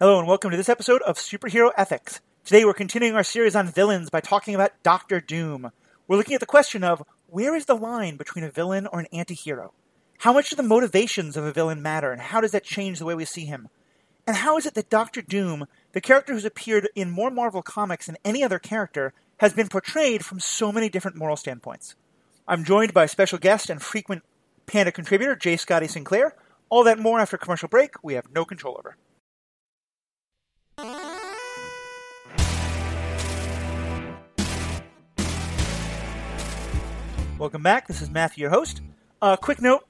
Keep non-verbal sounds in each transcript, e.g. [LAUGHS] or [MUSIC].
Hello and welcome to this episode of Superhero Ethics. Today we're continuing our series on villains by talking about Doctor Doom. We're looking at the question of where is the line between a villain or an anti-hero? How much do the motivations of a villain matter and how does that change the way we see him? And how is it that Doctor Doom, the character who's appeared in more Marvel comics than any other character, has been portrayed from so many different moral standpoints? I'm joined by special guest and frequent Panda contributor J. Scotty St. Clair. All that more after commercial break we have no control over. Welcome back. This is Matthew, your host. Uh, quick note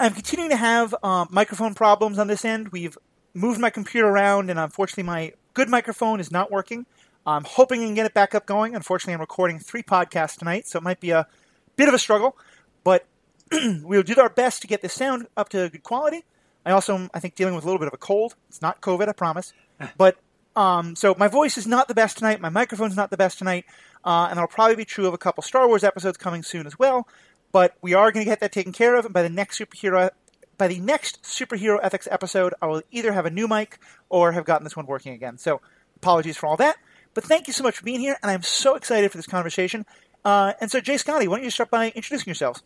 I'm continuing to have uh, microphone problems on this end. We've moved my computer around, and unfortunately, my good microphone is not working. I'm hoping I can get it back up going. Unfortunately, I'm recording three podcasts tonight, so it might be a bit of a struggle, but [CLEARS THROAT] we'll do our best to get this sound up to good quality. I also, I think, dealing with a little bit of a cold. It's not COVID, I promise. [LAUGHS] but um, so my voice is not the best tonight. My microphone's not the best tonight, uh, and that'll probably be true of a couple Star Wars episodes coming soon as well. But we are going to get that taken care of, and by the next superhero, by the next superhero ethics episode, I will either have a new mic or have gotten this one working again. So apologies for all that. But thank you so much for being here, and I'm so excited for this conversation. Uh, and so, Jay Scotty, why don't you start by introducing yourselves?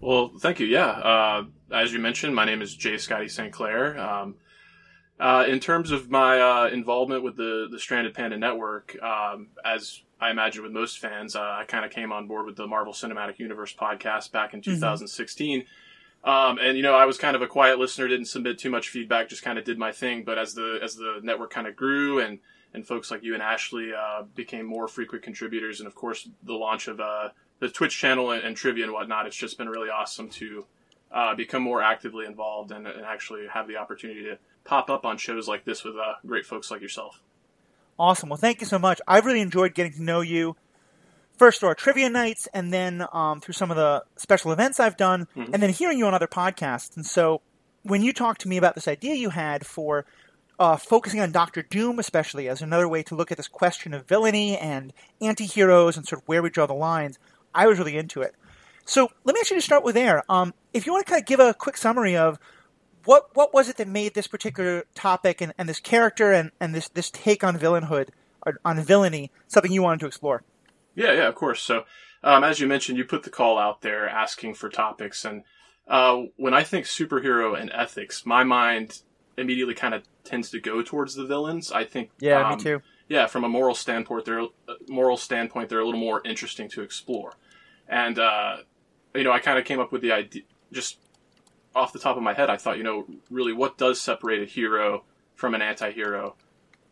Well, thank you. Yeah, uh, as you mentioned, my name is Jay Scotty St. Clair. Um, uh, in terms of my uh, involvement with the the Stranded Panda Network, um, as I imagine with most fans, uh, I kind of came on board with the Marvel Cinematic Universe podcast back in 2016. Mm-hmm. Um, and you know, I was kind of a quiet listener, didn't submit too much feedback, just kind of did my thing. But as the as the network kind of grew and and folks like you and Ashley uh, became more frequent contributors, and of course the launch of uh, the Twitch channel and, and, trivia and whatnot, it's just been really awesome to uh, become more actively involved and, and, actually have the opportunity to pop up on shows like this with uh, great folks like yourself. Awesome. Well, thank you so much. I've really enjoyed getting to know you. First through our trivia nights, and then um, through some of the special events I've done, mm-hmm. and then hearing you on other podcasts. And so, when you talked to me about this idea you had for uh, focusing on Doctor Doom, especially as another way to look at this question of villainy and anti-heroes and sort of where we draw the lines, I was really into it. So let me actually just start with there. Um, if you want to kind of give a quick summary of what what was it that made this particular topic and, and this character and, and this, this take on villainhood or on villainy something you wanted to explore? Yeah, yeah, of course. So um, as you mentioned, you put the call out there asking for topics, and uh, when I think superhero and ethics, my mind immediately kind of tends to go towards the villains. I think. Yeah, um, me too. Yeah, from a moral standpoint, they're uh, moral standpoint, they're a little more interesting to explore, and uh, you know, I kind of came up with the idea just off the top of my head. I thought, you know, really, what does separate a hero from an anti-hero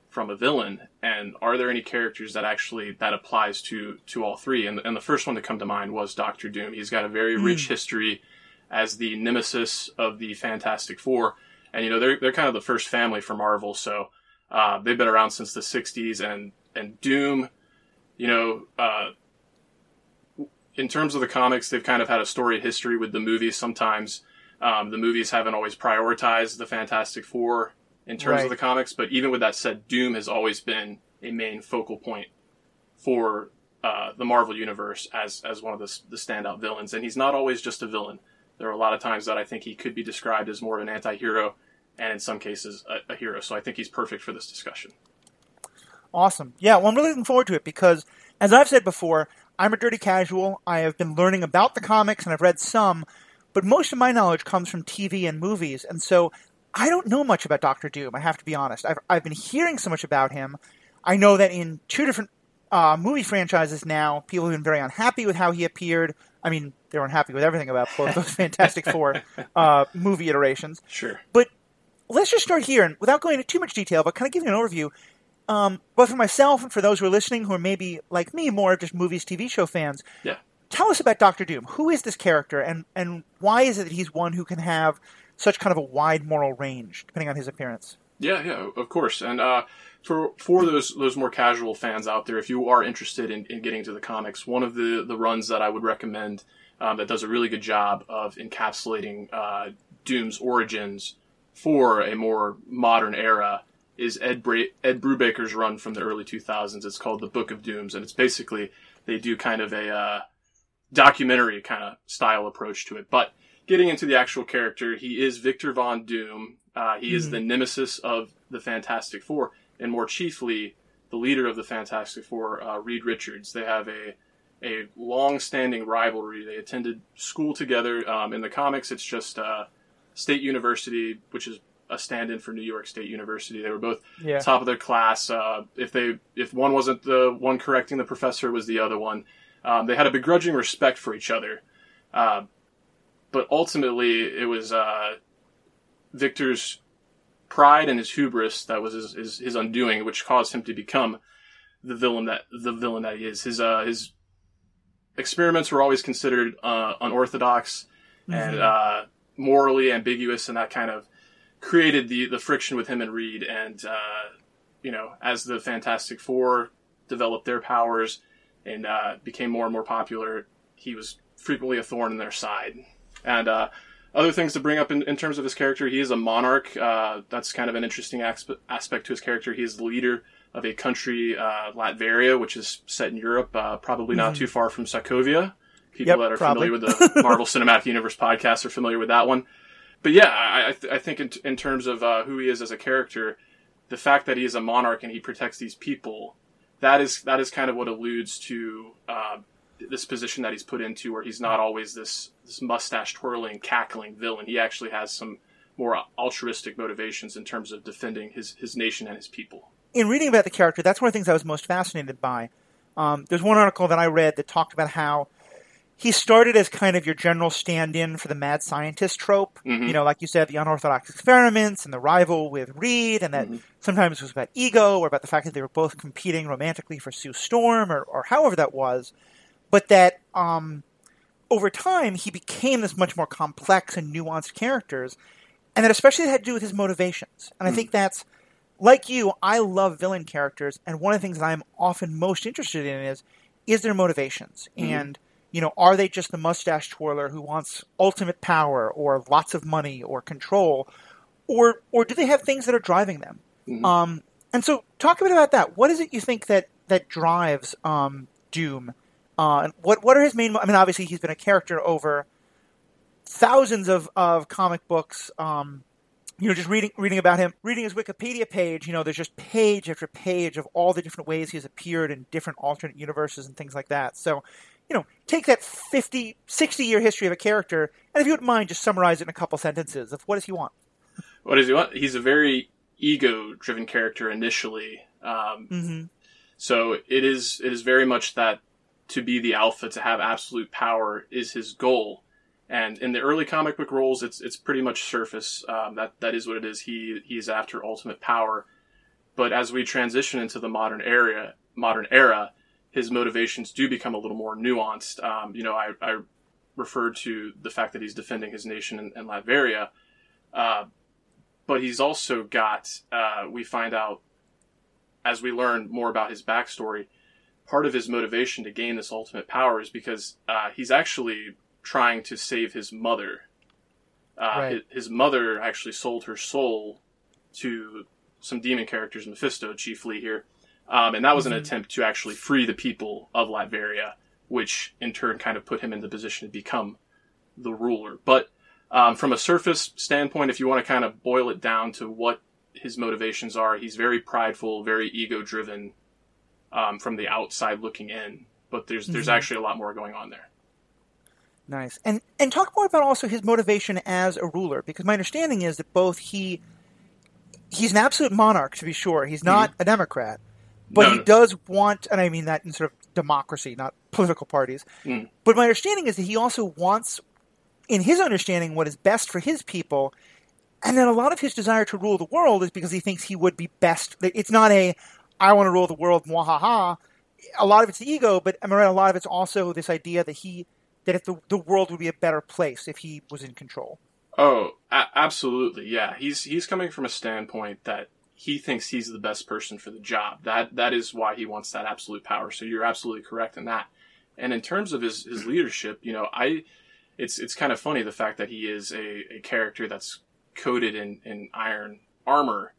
from a villain, and are there any characters that actually that applies to to all three? And, and the first one to come to mind was Doctor Doom. He's got a very mm. rich history as the nemesis of the Fantastic Four and you know they're they're kind of the first family for Marvel, so uh, they've been around since the '60s, and and Doom, you know, uh, in terms of the comics, they've kind of had a storied history with the movies. Sometimes um, the movies haven't always prioritized the Fantastic Four in terms right. of the comics, but even with that said, Doom has always been a main focal point for uh, the Marvel universe as as one of the, the standout villains, and he's not always just a villain. There are a lot of times that I think he could be described as more of an anti-hero, and in some cases a, a hero. So I think he's perfect for this discussion. Awesome. Yeah, well, I'm really looking forward to it because, as I've said before, I'm a dirty casual. I have been learning about the comics and I've read some, but most of my knowledge comes from TV and movies. And so I don't know much about Doctor Doom, I have to be honest. I've, I've been hearing so much about him. I know that in two different uh, movie franchises now, people have been very unhappy with how he appeared. I mean, they were unhappy with everything about both those [LAUGHS] Fantastic Four uh, movie iterations. Sure. But let's just start here, and without going into too much detail, but kind of giving an overview, um, both for myself and for those who are listening who are maybe like me, more of just movies, TV show fans. Yeah. Tell us about Doctor Doom. Who is this character, and and why is it that he's one who can have such kind of a wide moral range, depending on his appearance? Yeah, yeah, of course. And uh, for for those those more casual fans out there, if you are interested in, in getting to the comics, one of the the runs that I would recommend um, that does a really good job of encapsulating uh, Doom's origins for a more modern era is Ed Bra- Ed Brubaker's run from the early 2000s. It's called The Book of Dooms, and it's basically they do kind of a uh, documentary kind of style approach to it. But getting into the actual character, he is Victor Von Doom. Uh, he is the nemesis of the Fantastic Four, and more chiefly, the leader of the Fantastic Four, uh, Reed Richards. They have a a long-standing rivalry. They attended school together. Um, in the comics, it's just uh, State University, which is a stand-in for New York State University. They were both Yeah. top of their class. Uh, if they if one wasn't the one correcting the professor, it was the other one. Um, they had a begrudging respect for each other, uh, but ultimately it was uh, Victor's pride and his hubris that was his, his, his undoing, which caused him to become the villain that the villain that he is. His uh, his experiments were always considered uh, unorthodox and uh, morally ambiguous, and that kind of created the the friction with him and Reed. And uh, you know, as the Fantastic Four developed their powers and uh, became more and more popular, he was frequently a thorn in their side. And uh, other things to bring up in, in terms of his character, he is a monarch. Uh, that's kind of an interesting aspe- aspect to his character. He is the leader of a country, uh, Latveria, which is set in Europe, uh, probably not too far from Sokovia. People Yep, that are probably. familiar with the [LAUGHS] Marvel Cinematic Universe podcast are familiar with that one. But yeah, I, I, th- I think in, in terms of uh, who he is as a character, the fact that he is a monarch and he protects these people, that is that is kind of what alludes to uh, this position that he's put into, where he's not always this this mustache twirling, cackling villain. He actually has some more altruistic motivations in terms of defending his his nation and his people. in reading about the character, that's one of the things I was most fascinated by. Um, there's one article that I read that talked about how he started as kind of your general stand-in for the mad scientist trope. Mm-hmm. You know, like you said, the unorthodox experiments and the rival with Reed, and that mm-hmm. sometimes it was about ego or about the fact that they were both competing romantically for Sue Storm or, or however that was. But that um, over time he became this much more complex and nuanced characters, and that especially had to do with his motivations. And I mm. think that's like you, I love villain characters, and one of the things that I'm often most interested in is is their motivations, mm-hmm. and you know, are they just the mustache twirler who wants ultimate power or lots of money or control, or or do they have things that are driving them? Um, and so, talk a bit about that. What is it you think that that drives um, Doom? Uh, and what what are his main? I mean, obviously he's been a character over thousands of, of comic books. Um, you know, just reading reading about him, reading his Wikipedia page, you know, there's just page after page of all the different ways he's appeared in different alternate universes and things like that. So, you know, take that 50, 60 year history of a character, and if you wouldn't mind, just summarize it in a couple sentences of what does he want? What does he want? He's a very ego-driven character initially. Um, Mm-hmm. So it is it is very much that to be the alpha, to have absolute power, is his goal. And in the early comic book roles, it's it's pretty much surface. Um, that that is what it is. He he's after ultimate power. But as we transition into the modern era, modern era, his motivations do become a little more nuanced. Um, you know, I, I referred to the fact that he's defending his nation in, in Latveria, uh, but he's also got. Uh, we find out as we learn more about his backstory, part of his motivation to gain this ultimate power is because uh, he's actually trying to save his mother. Uh, Right. his, his mother actually sold her soul to some demon characters, Mephisto chiefly here, um, and that was an attempt to actually free the people of Latveria, which in turn kind of put him in the position to become the ruler. But um, from a surface standpoint, if you want to kind of boil it down to what his motivations are, he's very prideful, very ego driven um, from the outside looking in. But there's there's actually a lot more going on there. Nice. And and talk more about also his motivation as a ruler, because my understanding is that both he he's an absolute monarch to be sure. He's not a democrat, but No, he no. does want and I mean that in sort of democracy, not political parties. Mm. But my understanding is that he also wants in his understanding what is best for his people. And then a lot of his desire to rule the world is because he thinks he would be best. It's not a I want to rule the world, mwahaha. A lot of it's the ego, but am I right? A lot of it's also this idea that he that if the the world would be a better place if he was in control. Oh, a- absolutely, yeah. He's he's coming from a standpoint that he thinks he's the best person for the job. That that is why he wants that absolute power. So you're absolutely correct in that. And in terms of his, his leadership, you know, I it's it's kind of funny the fact that he is a, a character that's coated in, in iron armor,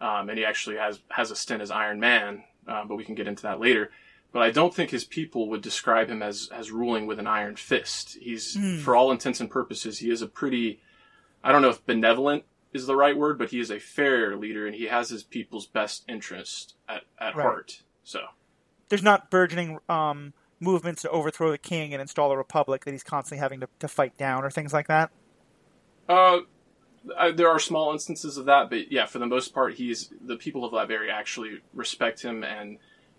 um, and he actually has has a stint as Iron Man. Um, but we can get into that later. But I don't think his people would describe him as as ruling with an iron fist. He's, for all intents and purposes, he is a pretty I don't know if benevolent is the right word, but he is a fair leader and he has his people's best interest at, at Right. heart. So There's not burgeoning um, movements to overthrow the king and install a republic that he's constantly having to, to fight down or things like that. Uh, I, there are small instances of that, but yeah, for the most part, he's the people of Latveria actually respect him and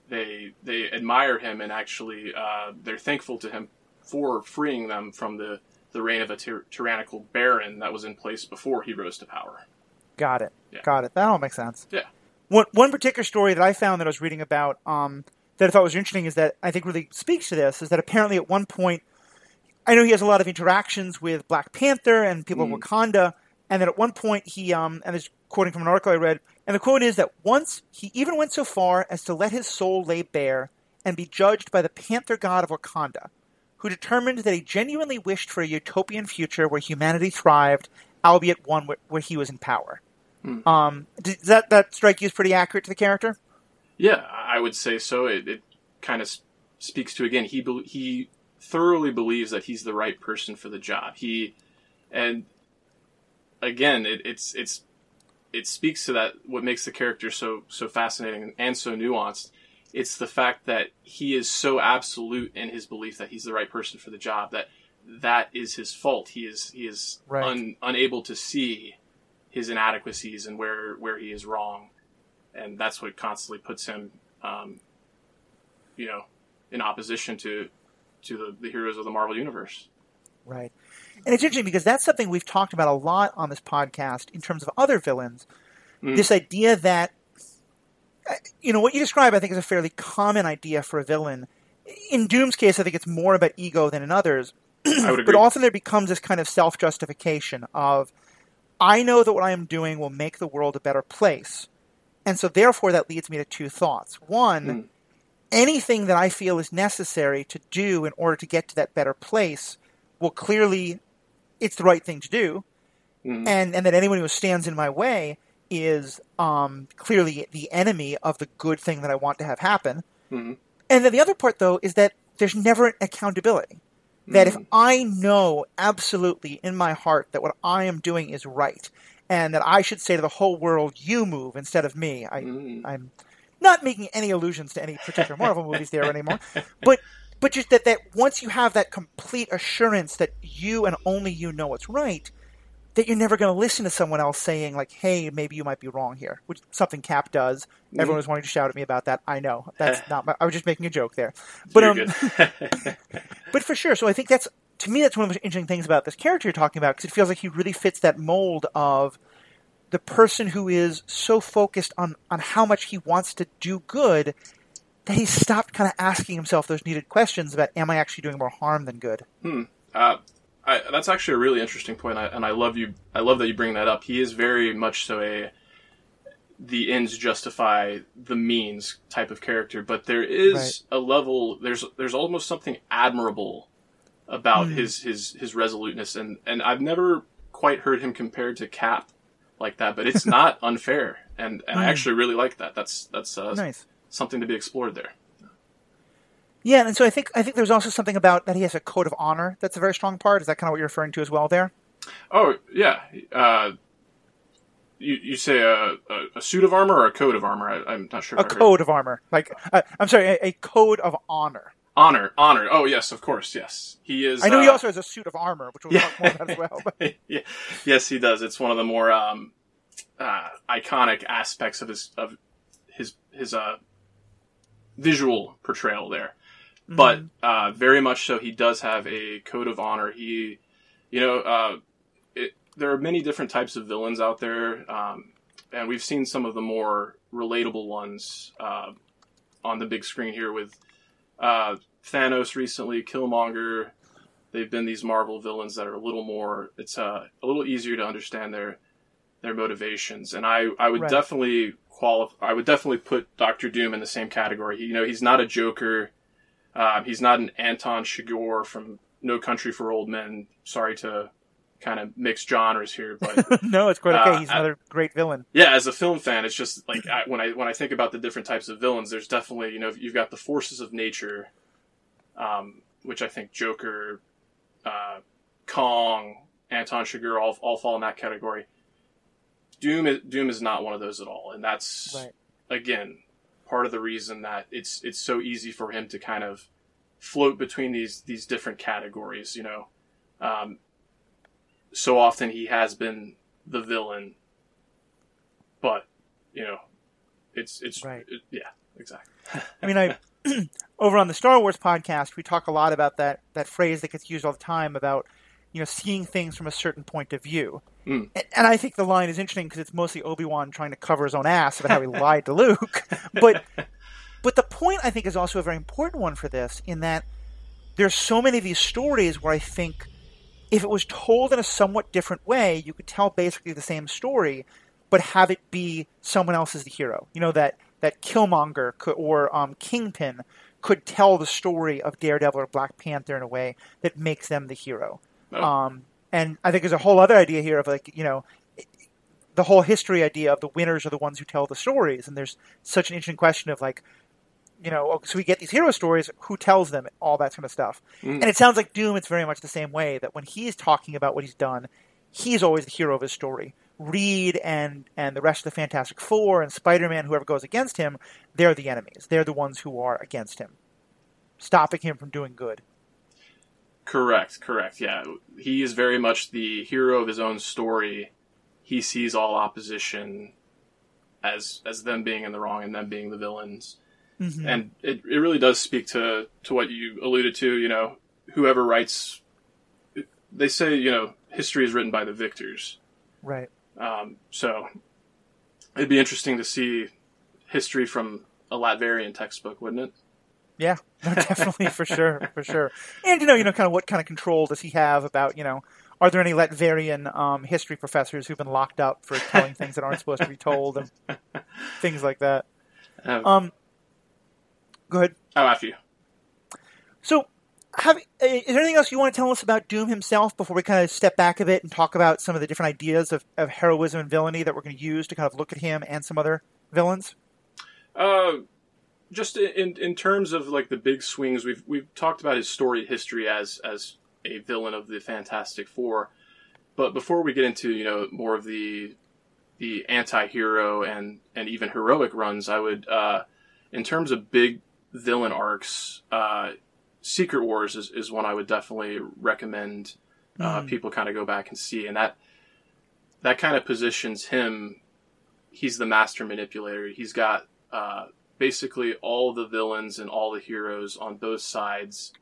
they they admire him and actually uh, they're thankful to him for freeing them from the the reign of a tyr- tyrannical baron that was in place before he rose to power. Got it. Yeah. Got it. That all makes sense. Yeah. One one particular story that I found that I was reading about um, that I thought was interesting is that I think really speaks to this is that apparently at one point, I know he has a lot of interactions with Black Panther and people Mm. of Wakanda, and that at one point he um, and this quoting from an article I read, and the quote is that once he even went so far as to let his soul lay bare and be judged by the Panther god of Wakanda, who determined that he genuinely wished for a utopian future where humanity thrived, albeit one where, where he was in power. Um, does that that strike you as pretty accurate to the character? Yeah, I would say so. It, it kind of speaks to again he bel he thoroughly believes that he's the right person for the job. He and again it, it's it's it speaks to that what makes the character so so fascinating and so nuanced. It's the fact that he is so absolute in his belief that he's the right person for the job that that is his fault. He is he is Right. un, unable to see his inadequacies and where where he is wrong, and that's what constantly puts him, um, you know, in opposition to to the, the heroes of the Marvel universe. Right. And it's interesting because that's something we've talked about a lot on this podcast in terms of other villains. Mm. This idea that, you know, what you describe, I think, is a fairly common idea for a villain. In Doom's case, I think it's more about ego than in others. [CLEARS THROAT] I would But often there becomes this kind of self justification of, I know that what I am doing will make the world a better place. And so, therefore, that leads me to two thoughts. One, Mm. anything that I feel is necessary to do in order to get to that better place will clearly, it's the right thing to do. Mhm. And, and that anyone who stands in my way is um, clearly the enemy of the good thing that I want to have happen. Mhm. And then the other part, though, is that there's never accountability. That if Mhm. I know absolutely in my heart that what I am doing is right, and that I should say to the whole world, "You move" instead of me, I, Mhm. I'm not making any allusions to any particular Marvel movies there anymore, [LAUGHS] but but just that that once you have that complete assurance that you and only you know what's right, that you're never going to listen to someone else saying like, "Hey, maybe you might be wrong here," which something Cap does. Mm-hmm. Everyone was wanting to shout at me about that. I know that's [LAUGHS] not. My, I was just making a joke there, but um, [LAUGHS] but for sure. So I think that's to me that's one of the most interesting things about this character you're talking about because it feels like he really fits that mold of the person who is so focused on on how much he wants to do good that he stopped kind of asking himself those needed questions about am I actually doing more harm than good. Uh, I, that's actually a really interesting point, I, and I love you. I love that you bring that up. He is very much so a the ends justify the means type of character, but there is a level. There's there's almost something admirable about his his his resoluteness, and and I've never quite heard him compared to Cap like that, but it's [LAUGHS] not unfair, and and I actually really like that. That's that's uh, Nice. something to be explored there. Yeah, and so I think I think there's also something about that he has a code of honor that's a very strong part. Is that kind of what you're referring to as well there? Oh yeah. Uh, you you say a, a, a suit of armor or a coat of armor? I, I'm not sure. A if I heard. code of armor, like uh, I'm sorry, a, a code of honor. honor, honor. Oh yes, of course, yes. He is. I know he uh, also has a suit of armor, which we'll Yeah. talk more about as [LAUGHS] well. But [LAUGHS] yeah, yes, he does. It's one of the more um, uh, iconic aspects of his of his his uh, visual portrayal there. But uh, very much so, he does have a code of honor. He, you know, uh, it, there are many different types of villains out there, um, and we've seen some of the more relatable ones uh, on the big screen here with uh, Thanos recently, Killmonger. They've been these Marvel villains that are a little more. It's uh, a little easier to understand their their motivations, and I I would Right. definitely qualify. I would definitely put Doctor Doom in the same category. You know, he's not a Joker. Um, he's not an Anton Chigurh from No Country for Old Men. Sorry to kind of mix genres here, but [LAUGHS] no, it's quite okay. Uh, He's I- another great villain. yeah, as a film fan, it's just like I, when I when I think about the different types of villains, there's definitely you know you've got the forces of nature, um, which I think Joker, uh, Kong, Anton Chigurh all all fall in that category. Doom is, Doom is not one of those at all, and that's Right. again part of the reason that it's it's so easy for him to kind of float between these these different categories. You know, um, so often he has been the villain, but you know, it's it's Right. it- yeah, exactly. I mean, I [CLEARS THROAT] over on the Star Wars podcast, we talk a lot about that that phrase that gets used all the time about you know seeing things from a certain point of view. Mm. And, and I think the line is interesting because it's mostly Obi Wan trying to cover his own ass about how he [LAUGHS] lied to Luke. [LAUGHS] But but the point I think is also a very important one for this in that there's so many of these stories where I think if it was told in a somewhat different way, you could tell basically the same story, but have it be someone else as the hero. You know that that Killmonger could, or um, Kingpin could tell the story of Daredevil or Black Panther in a way that makes them the hero. Oh. Um, and I think there's a whole other idea here of like you know the whole history idea of the winners are the ones who tell the stories, and there's such an interesting question of like you know, oh, so we get these hero stories, who tells them, all that kind of stuff. Mm. And it sounds like Doom, it's very much the same way that when he's talking about what he's done, he's always the hero of his story. Reed and and the rest of the Fantastic Four and Spider Man, whoever goes against him, they're the enemies. They're the ones who are against him, stopping him from doing good. Correct, correct. Yeah, he is very much the hero of his own story. He sees all opposition as as them being in the wrong and them being the villains. Mhm. And it, it really does speak to to what you alluded to. You know, whoever writes, they say you know history is written by the victors. Right. Um, so it'd be interesting to see history from a Latverian textbook, wouldn't it? Yeah, [LAUGHS] no, definitely for sure, for sure. And you know, you know, kind of what kind of control does he have about you know, are there any Latverian um, history professors who've been locked up for telling things that aren't supposed to be told and [LAUGHS] things like that? Um, Um, go ahead. oh, after you. So, have, uh, is there anything else you want to tell us about Doom himself before we kind of step back a bit and talk about some of the different ideas of, of heroism and villainy that we're going to use to kind of look at him and some other villains? Uh, just in in terms of like the big swings, we've we've talked about his story history as as a villain of the Fantastic Four, but before we get into you know more of the the anti-hero and and even heroic runs, I would uh, in terms of big villain arcs, uh, Secret Wars is, is one I would definitely recommend uh, Mhm. people kind of go back and see, and that that kind of positions him. He's the master manipulator. He's got uh, basically all the villains and all the heroes on both sides.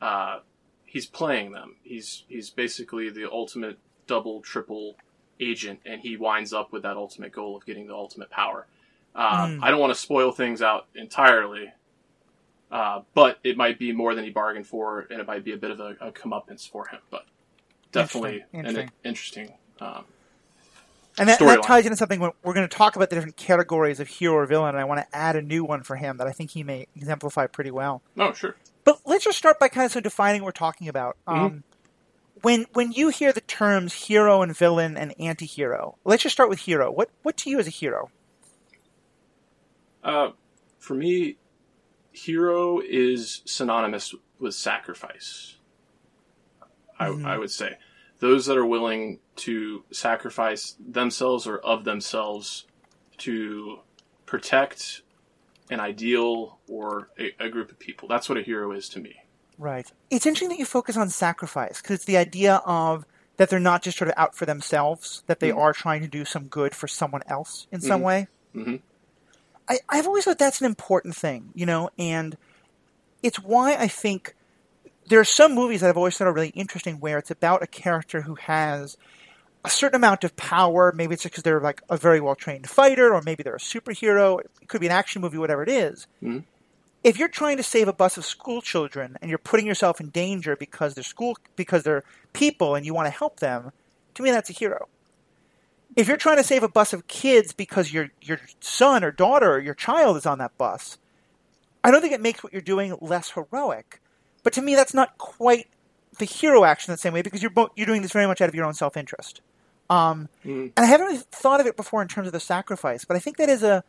Uh, he's playing them. He's he's basically the ultimate double, triple agent, and he winds up with that ultimate goal of getting the ultimate power. Uh, Mm. I don't want to spoil things out entirely, uh, but it might be more than he bargained for, and it might be a bit of a, a comeuppance for him. But definitely Interesting, an interesting. Um, And that, that ties into something when we're going to talk about the different categories of hero or villain, and I want to add a new one for him that I think he may exemplify pretty well. no, sure. But let's just start by kind of sort of defining what we're talking about. Mm-hmm. Um, when when you hear the terms hero and villain and anti-hero, let's just start with hero. What what to you is a hero? Uh, for me, hero is synonymous with sacrifice. I, Mhm. I would say those that are willing to sacrifice themselves or of themselves to protect an ideal or a, a group of people. That's what a hero is to me. Right. It's interesting that you focus on sacrifice because it's the idea of that they're not just sort of out for themselves, that they Mhm. are trying to do some good for someone else in some Mhm. way. Mhm. I, I've always thought that's an important thing, you know, and it's why I think there are some movies that I've always thought are really interesting where it's about a character who has a certain amount of power. Maybe it's because they're like a very well trained fighter, or maybe they're a superhero. It could be an action movie, whatever it is. Mhm. If you're trying to save a bus of school children and you're putting yourself in danger because they're school because they're people and you want to help them, to me that's a hero. If you're trying to save a bus of kids because your your son or daughter or your child is on that bus, I don't think it makes what you're doing less heroic. But to me, that's not quite the hero action the same way because you're bo- you're doing this very much out of your own self interest. Um, Mhm. and I haven't really thought of it before in terms of the sacrifice, but I think that is a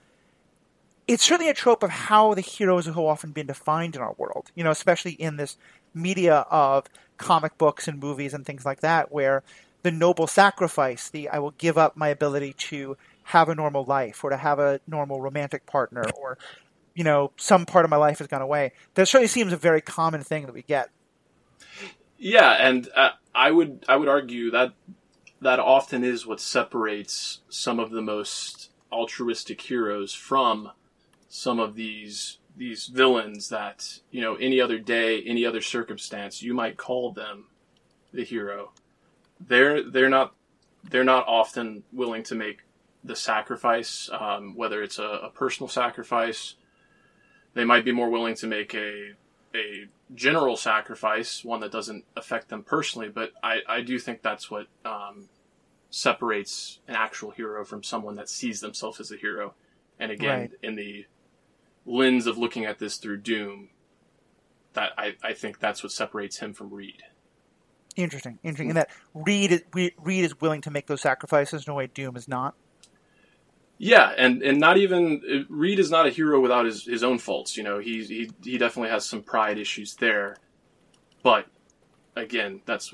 it's certainly a trope of how the heroes have often been defined in our world. You know, especially in this media of comic books and movies and things like that, where the noble sacrifice, the I will give up my ability to have a normal life or to have a normal romantic partner or you know some part of my life has gone away. That certainly seems a very common thing that we get. Yeah, and uh, I would I would argue that that often is what separates some of the most altruistic heroes from some of these these villains that you know any other day, any other circumstance, you might call them the hero. They're they're not they're not often willing to make the sacrifice, um, whether it's a, a personal sacrifice. They might be more willing to make a a general sacrifice, one that doesn't affect them personally. But I, I do think that's what um, separates an actual hero from someone that sees themselves as a hero. And again, Right. in the lens of looking at this through Doom, that I, I think that's what separates him from Reed. Interesting, interesting. In that Reed is, Reed Reed is willing to make those sacrifices in a way Doom is not. Yeah, and, and not even Reed is not a hero without his, his own faults. You know, he, he he definitely has some pride issues there, but again, that's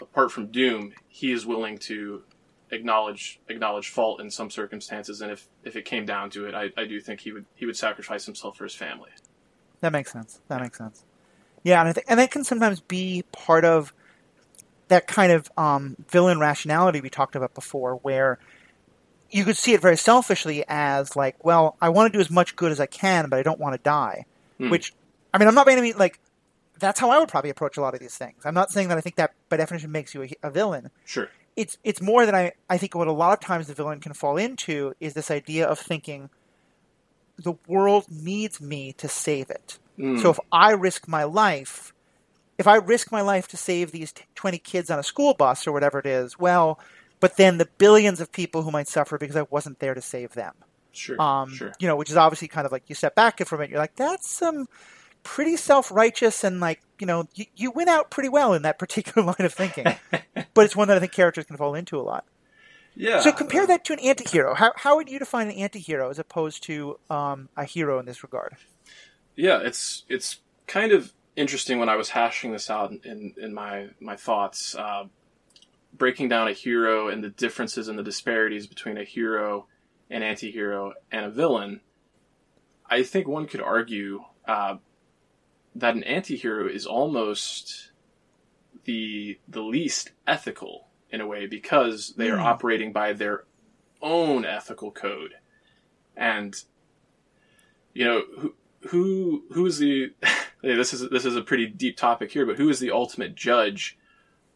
apart from Doom, he is willing to acknowledge acknowledge fault in some circumstances, and if, if it came down to it, I, I do think he would he would sacrifice himself for his family. That makes sense. That makes sense. Yeah, and I think, and that can sometimes be part of that kind of um, villain rationality we talked about before, where you could see it very selfishly as like, well, I want to do as much good as I can, but I don't want to die. Hmm. Which, I mean, I'm not by any means like that's how I would probably approach a lot of these things. I'm not saying that I think that by definition makes you a, a villain. Sure. It's it's more that I I think what a lot of times the villain can fall into is this idea of thinking the world needs me to save it. Mm. So if I risk my life, if I risk my life to save these t- 20 kids on a school bus or whatever it is, well, but then the billions of people who might suffer because I wasn't there to save them. sure. Um, sure. You know, which is obviously kind of like you step back from it, you're like, that's some pretty self righteous and like, you know, you, you win out pretty well in that [LAUGHS] particular line of thinking. [LAUGHS] but it's one that I think characters can fall into a lot. Yeah. So compare that to an anti-hero. How, how would you define an anti-hero as opposed to um, a hero in this regard? Yeah, it's it's kind of interesting when I was hashing this out in in, in my my thoughts, uh, breaking down a hero and the differences and the disparities between a hero, an anti-hero, and a villain. I think one could argue uh, that an anti-hero is almost the the least ethical in a way because they are Hmm. operating by their own ethical code, and you know who who who is the [LAUGHS] this is this is a pretty deep topic here, but who is the ultimate judge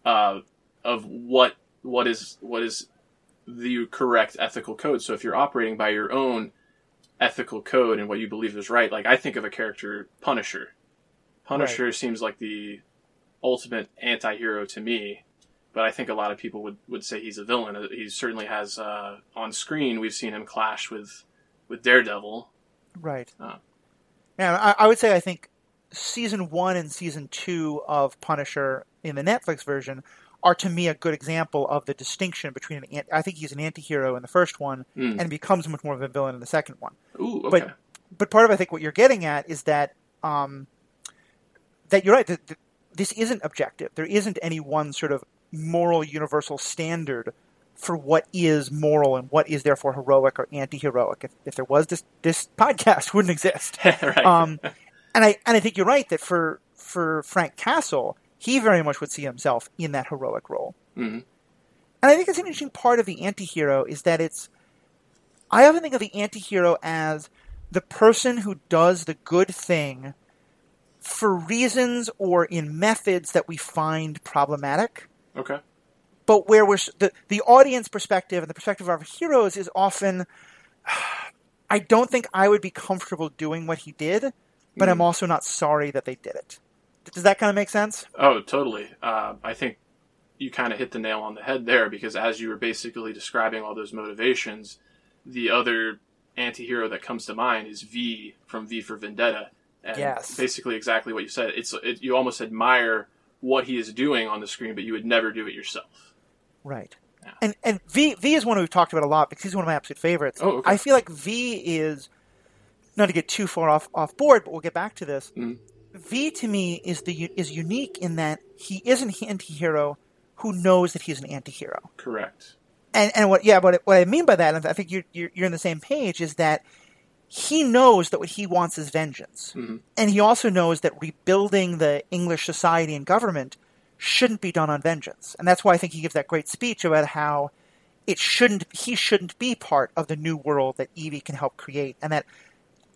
uh, of what what is what is the correct ethical code? So if you're operating by your own ethical code and what you believe is right, like I think of a character Punisher. Punisher seems like the ultimate anti-hero to me, but I think a lot of people would, would say he's a villain. Uh, He certainly has uh, on screen. We've seen him clash with with Daredevil. Right. Oh. Yeah, I, I would say I think season one and season two of Punisher in the Netflix version are to me a good example of the distinction between an. I think he's an anti-hero in the first one Mm. and becomes much more of a villain in the second one. Ooh, But- But part of I think what you're getting at is that um, that you're right. That, that this isn't objective. There isn't any one sort of moral universal standard for what is moral and what is therefore heroic or anti-heroic. If, if there was, this this podcast [LAUGHS] wouldn't exist. [LAUGHS] right. Um, and I and I think you're right that for for Frank Castle, he very much would see himself in that heroic role. Mhm. And I think it's an interesting part of the anti-hero is that it's. I often think of the anti-hero as the person who does the good thing for reasons or in methods that we find problematic Okay. but where we're the the audience perspective and the perspective of our heroes is often [SIGHS] I don't think I would be comfortable doing what he did, but I'm also not sorry that they did it. Does that kind of make sense? Oh, totally. Uh, I think you kind of hit the nail on the head there because as you were basically describing all those motivations, the other anti-hero that comes to mind is V from V for Vendetta. And Yes. Basically exactly what you said. It's it, you almost admire what he is doing on the screen, but you would never do it yourself. Right. Yeah. And and V V is one we've talked about a lot because he's one of my absolute favorites. Oh, okay. I feel like V is not to get too far off off board, but we'll get back to this. Mhm. V to me is the is unique in that he is an anti-hero who knows that he's an anti-hero. Correct. And and what yeah, what what I mean by that, and I think you're you're, you're on the same page, is that he knows that what he wants is vengeance, Mm-hmm. and he also knows that rebuilding the English society and government shouldn't be done on vengeance, and that's why I think he gives that great speech about how it shouldn't he shouldn't be part of the new world that Evey can help create, and that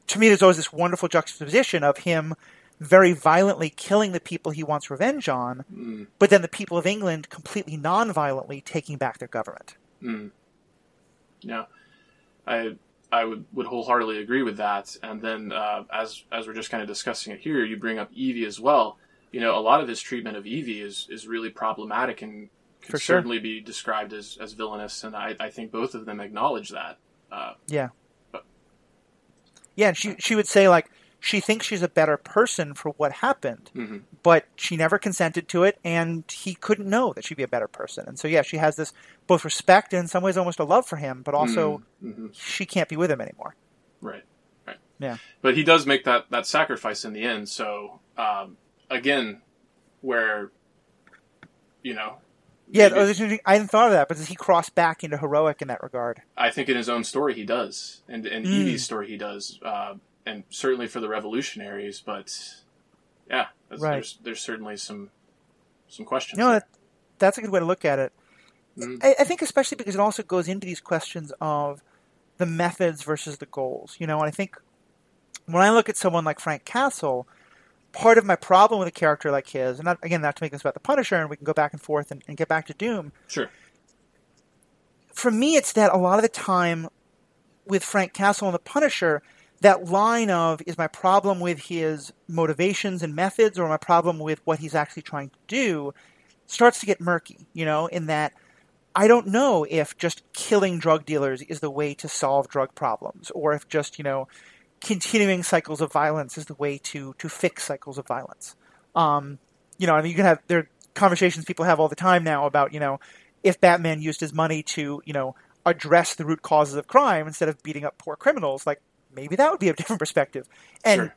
to me there's always this wonderful juxtaposition of him very violently killing the people he wants revenge on, Mm. but then the people of England completely non-violently taking back their government. Mm. Yeah, I I would, would wholeheartedly agree with that. And then uh, as as we're just kind of discussing it here, you bring up Evey as well. You know, a lot of his treatment of Evey is is really problematic and can For sure. certainly be described as as villainous. And I, I think both of them acknowledge that. Uh, Yeah. But- Yeah, and she she would say like she thinks she's a better person for what happened, mhm. but she never consented to it, and he couldn't know that she'd be a better person. And so yeah, she has this both respect and in some ways almost a love for him, but also Mhm. she can't be with him anymore. Right, right. Yeah. But he does make that that sacrifice in the end. So um, again, where you know, Yeah, maybe- oh, I hadn't thought of that, but does he cross back into heroic in that regard? I think in his own story he does, and in Mm. Evey's story he does, uh, and certainly for the revolutionaries. But yeah, there's, Right. there's there's certainly some some questions. No, that, that's a good way to look at it. Mm. I, I think especially because it also goes into these questions of the methods versus the goals. You know, and I think when I look at someone like Frank Castle, part of my problem with a character like his, and not, again, not to make this about the Punisher, and we can go back and forth and, and get back to Doom. Sure. For me, it's that a lot of the time with Frank Castle and the Punisher, that line of is my problem with his motivations and methods, or my problem with what he's actually trying to do, starts to get murky. You know, in that I don't know if just killing drug dealers is the way to solve drug problems, or if just you know continuing cycles of violence is the way to to fix cycles of violence. Um, you know, I mean, you can have there are conversations people have all the time now about you know if Batman used his money to you know address the root causes of crime instead of beating up poor criminals, like maybe that would be a [LAUGHS] different perspective. And Sure.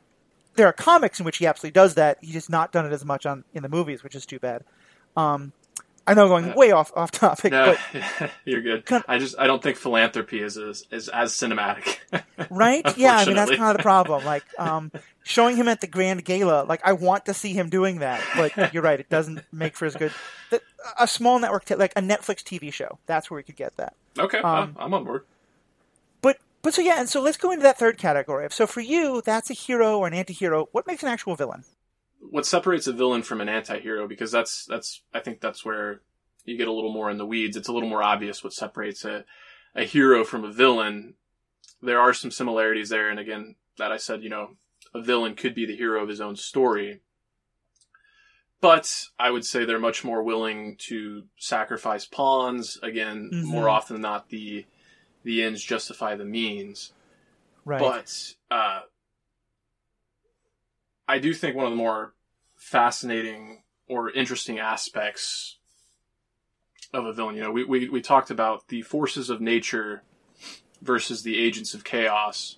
there are comics in which he absolutely does that. He's just not done it as much on in the movies, which is too bad. Um, I know I'm going Uh, way off off topic, No, but [LAUGHS] you're good. Can- I just I don't think philanthropy is as, is as cinematic. [LAUGHS] right? Yeah, I mean that's kind of the problem. Like um, showing him at the grand gala, like I want to see him doing that, but you're right, it doesn't make for as good. The, a small network, t- like a Netflix TV show, that's where we could get that. okay, Um, I'm on board. But so yeah, and so let's go into that third category. So for you, that's a hero or an anti-hero. What makes an actual villain? what separates a villain from an anti-hero because that's that's I think that's where you get a little more in the weeds. It's a little more obvious what separates a a hero from a villain. There are some similarities there, and again, that I said, you know, a villain could be the hero of his own story. But I would say they're much more willing to sacrifice pawns. Again, Mhm. more often than not, the the ends justify the means. Right. But uh, I do think one of the more fascinating or interesting aspects of a villain, you know, we, we, we talked about the forces of nature versus the agents of chaos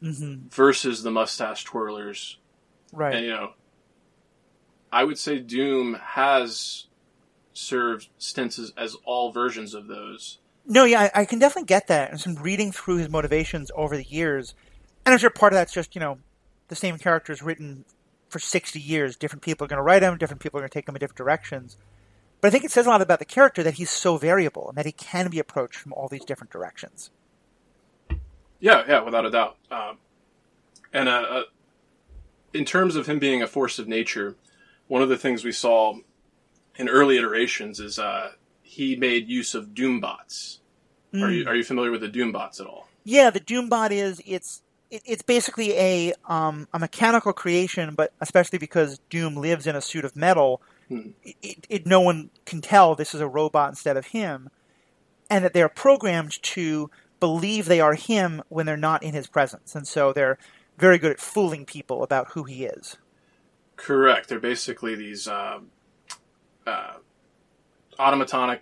hmm versus the mustache twirlers. Right. And, you know, I would say Doom has served stints as, as all versions of those. No, yeah, I, I can definitely get that. And some reading through his motivations over the years, and I'm sure part of that's just you know the same characters written for 60 years. Different people are going to write him. Different people are going to take him in different directions. But I think it says a lot about the character that he's so variable and that he can be approached from all these different directions. Yeah, yeah, without a doubt. Um, and uh, uh, in terms of him being a force of nature, one of the things we saw in early iterations is uh, he made use of Doombots. Are you are you familiar with the Doombots at all? Yeah, the Doombot is it's it, it's basically a um, a mechanical creation, but especially because Doom lives in a suit of metal, Hmm. it, it, it, no one can tell this is a robot instead of him, and that they are programmed to believe they are him when they're not in his presence, and so they're very good at fooling people about who he is. Correct. They're basically these uh, uh, automatonic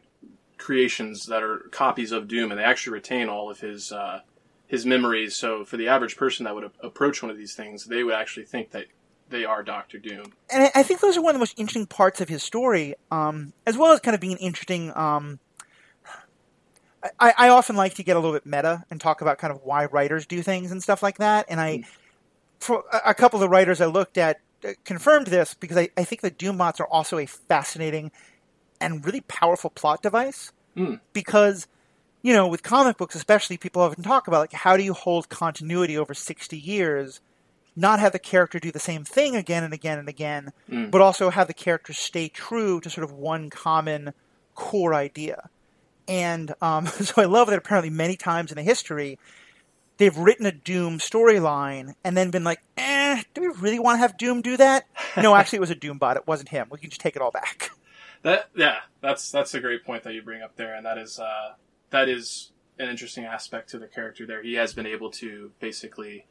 creations that are copies of Doom, and they actually retain all of his uh, his memories. So for the average person that would a- approach one of these things, they would actually think that they are Doctor Doom. And I, think those are one of the most interesting parts of his story, um, as well as kind of being interesting. Um, I, I often like to get a little bit meta and talk about kind of why writers do things and stuff like that. And I, for a, a couple of the writers I looked at, uh, confirmed this because I, I think the Doombots are also a fascinating and really powerful plot device. Mm. Because, you know, with comic books especially, people often talk about like how do you hold continuity over sixty years, not have the character do the same thing again and again and again, Mm. but also have the character stay true to sort of one common core idea. And um, [LAUGHS] so I love that apparently many times in the history, they've written a Doom storyline and then been like, eh, do we really want to have Doom do that? [LAUGHS] No, actually, it was a Doom bot. It wasn't him. We can just take it all back. [LAUGHS] That yeah, that's that's a great point that you bring up there, and that is uh, that is an interesting aspect to the character. There, he has been able to basically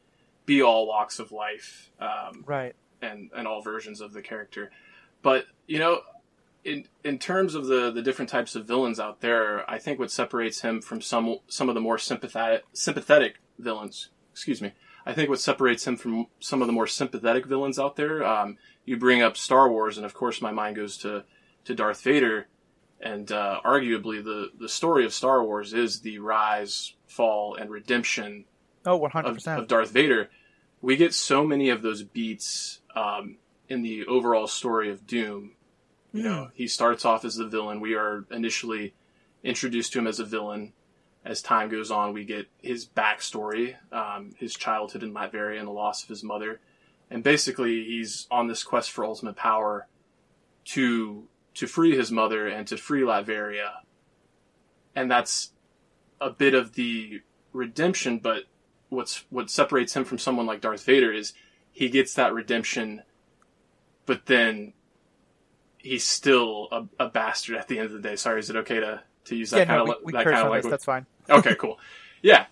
be all walks of life, um, Right. and and all versions of the character. But you know, in in terms of the the different types of villains out there, I think what separates him from some some of the more sympathetic sympathetic villains, excuse me, I think what separates him from some of the more sympathetic villains out there. Um, you bring up Star Wars, and of course, my mind goes to to Darth Vader, and uh, arguably the the story of Star Wars is the rise, fall, and redemption Oh, one of, of. Darth Vader, we get so many of those beats um, in the overall story of Doom. You know, he starts off as the villain. We are initially introduced to him as a villain. As time goes on, we get his backstory, um, his childhood in Latveria and the loss of his mother, and basically he's on this quest for ultimate power to to free his mother and to free Latveria, and that's a bit of the redemption. But what's what separates him from someone like Darth Vader is he gets that redemption, but then he's still a, a bastard at the end of the day. Sorry, is it okay to to use that Yeah, kind no, of we, we that kind of language? That's fine. [LAUGHS] okay, cool. Yeah.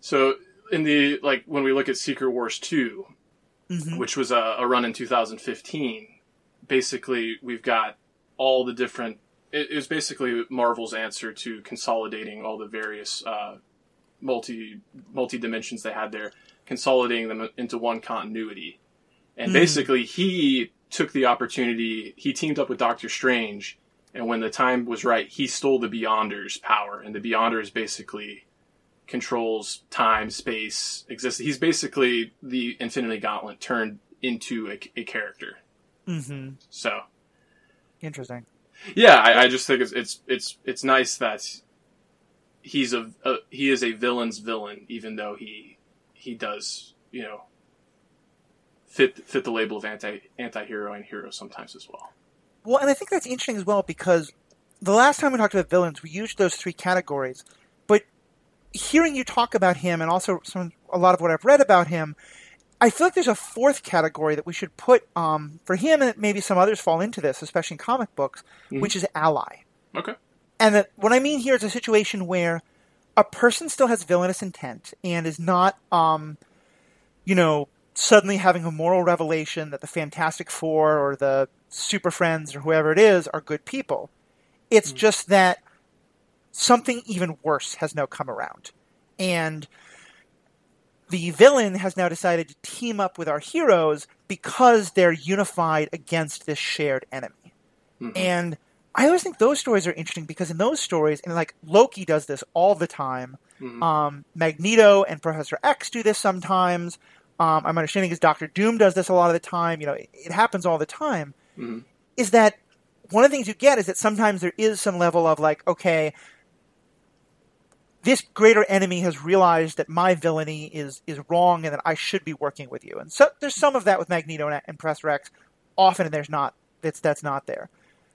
So in the like when we look at Secret Wars two, Mhm. which was a, a run in 2015, basically we've got all the different. It, it was basically Marvel's answer to consolidating all the various uh, multi multi dimensions they had there, consolidating them into one continuity. And Mm. basically, he took the opportunity. He teamed up with Doctor Strange, and when the time was right, he stole the Beyonders' power. And the Beyonders basically controls time, space, exists. He's basically the Infinity Gauntlet turned into a, a character. hmm So Interesting. yeah, I, I just think it's it's it's it's nice that he's a, a he is a villain's villain, even though he he does you know fit fit the label of anti anti hero and hero sometimes as well. Well, and I think that's interesting as well because the last time we talked about villains, we used those three categories. But hearing you talk about him, and also some a lot of what I've read about him, I feel like there's a fourth category that we should put um, for him, and maybe some others fall into this, especially in comic books, Mhm. which is ally. Okay. And that what I mean here is a situation where a person still has villainous intent and is not, um, you know, suddenly having a moral revelation that the Fantastic Four or the Super Friends or whoever it is are good people. It's just that something even worse has now come around. And the villain has now decided to team up with our heroes because they're unified against this shared enemy. Mhm. And I always think those stories are interesting because in those stories, and like Loki does this all the time. Mhm. Um, Magneto and Professor X do this sometimes. Um, I'm understanding is Doctor Doom does this a lot of the time. You know, it, it happens all the time. Mhm. Is that one of the things you get is that sometimes there is some level of like, okay, this greater enemy has realized that my villainy is is wrong and that I should be working with you. And so there's some of that with Magneto and, and Professor X. Often there's not. That's that's not there.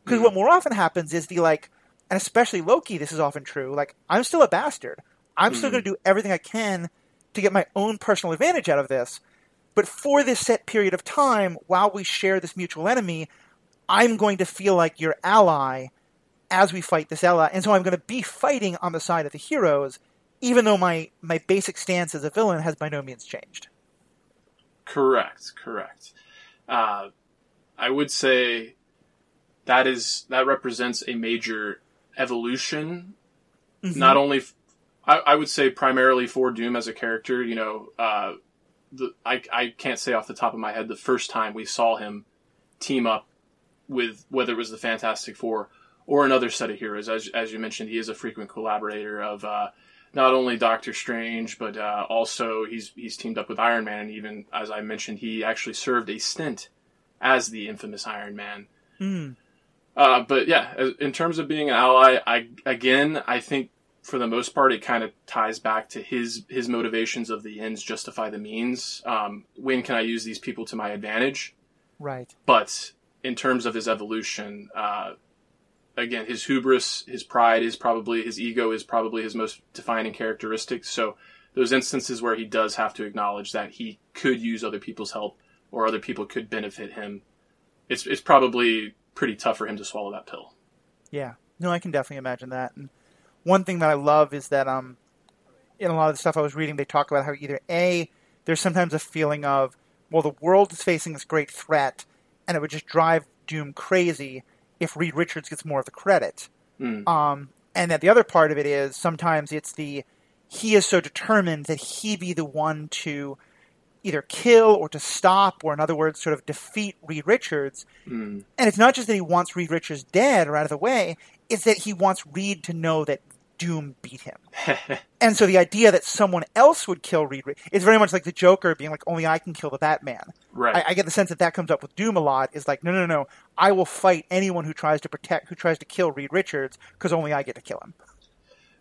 Because Mhm. what more often happens is the like, and especially Loki, this is often true. Like I'm still a bastard. I'm still Mhm. going to do everything I can to get my own personal advantage out of this. But for this set period of time, while we share this mutual enemy, I'm going to feel like your ally as we fight this ally. And so I'm going to be fighting on the side of the heroes, even though my, my basic stance as a villain has by no means changed. Correct, correct. Uh, I would say that is that represents a major evolution Mhm. not only f- I, I would say primarily for Doom as a character, you know, uh, the I I can't say off the top of my head the first time we saw him team up with whether it was the Fantastic Four or another set of heroes. As as you mentioned, he is a frequent collaborator of uh, not only Doctor Strange, but uh, also he's he's teamed up with Iron Man, and even as I mentioned, he actually served a stint as the infamous Iron Man. Mm. Uh, but yeah, in terms of being an ally, I again I think for the most part it kind of ties back to his his motivations of the ends justify the means. Um, when can I use these people to my advantage? Right. But in terms of his evolution, uh, again, his hubris, his pride is probably his ego is probably his most defining characteristic. So those instances where he does have to acknowledge that he could use other people's help or other people could benefit him, it's it's probably pretty tough for him to swallow that pill. Yeah. No, I can definitely imagine that. And one thing that I love is that um in a lot of the stuff I was reading they talk about how either A, there's sometimes a feeling of, well, the world is facing this great threat and it would just drive Doom crazy if Reed Richards gets more of the credit. Mm. Um, and that the other part of it is sometimes it's the he is so determined that he be the one to either kill or to stop, or in other words, sort of defeat Reed Richards. Mm. And it's not just that he wants Reed Richards dead or out of the way; it's that he wants Reed to know that Doom beat him. [LAUGHS] and so the idea that someone else would kill Reed is very much like the Joker being like, only I can kill the Batman. Right. I, I, get the sense that that comes up with Doom a lot. Is like, no, no, no, I will fight anyone who tries to protect, who tries to kill Reed Richards, because only I get to kill him.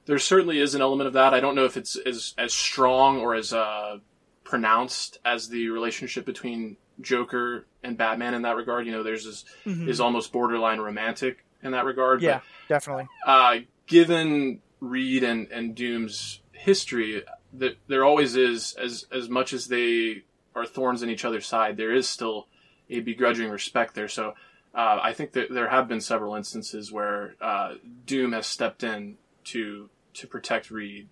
There certainly is an element of that. I don't know if it's as as strong or as uh, pronounced as the relationship between Joker and Batman in that regard. You know, there's this Mhm. is almost borderline romantic in that regard. Yeah, definitely. Uh, given Reed and, and Doom's history, that there always is as as much as they are thorns in each other's side, there is still a begrudging respect there. So uh, I think that there have been several instances where uh, Doom has stepped in to to protect Reed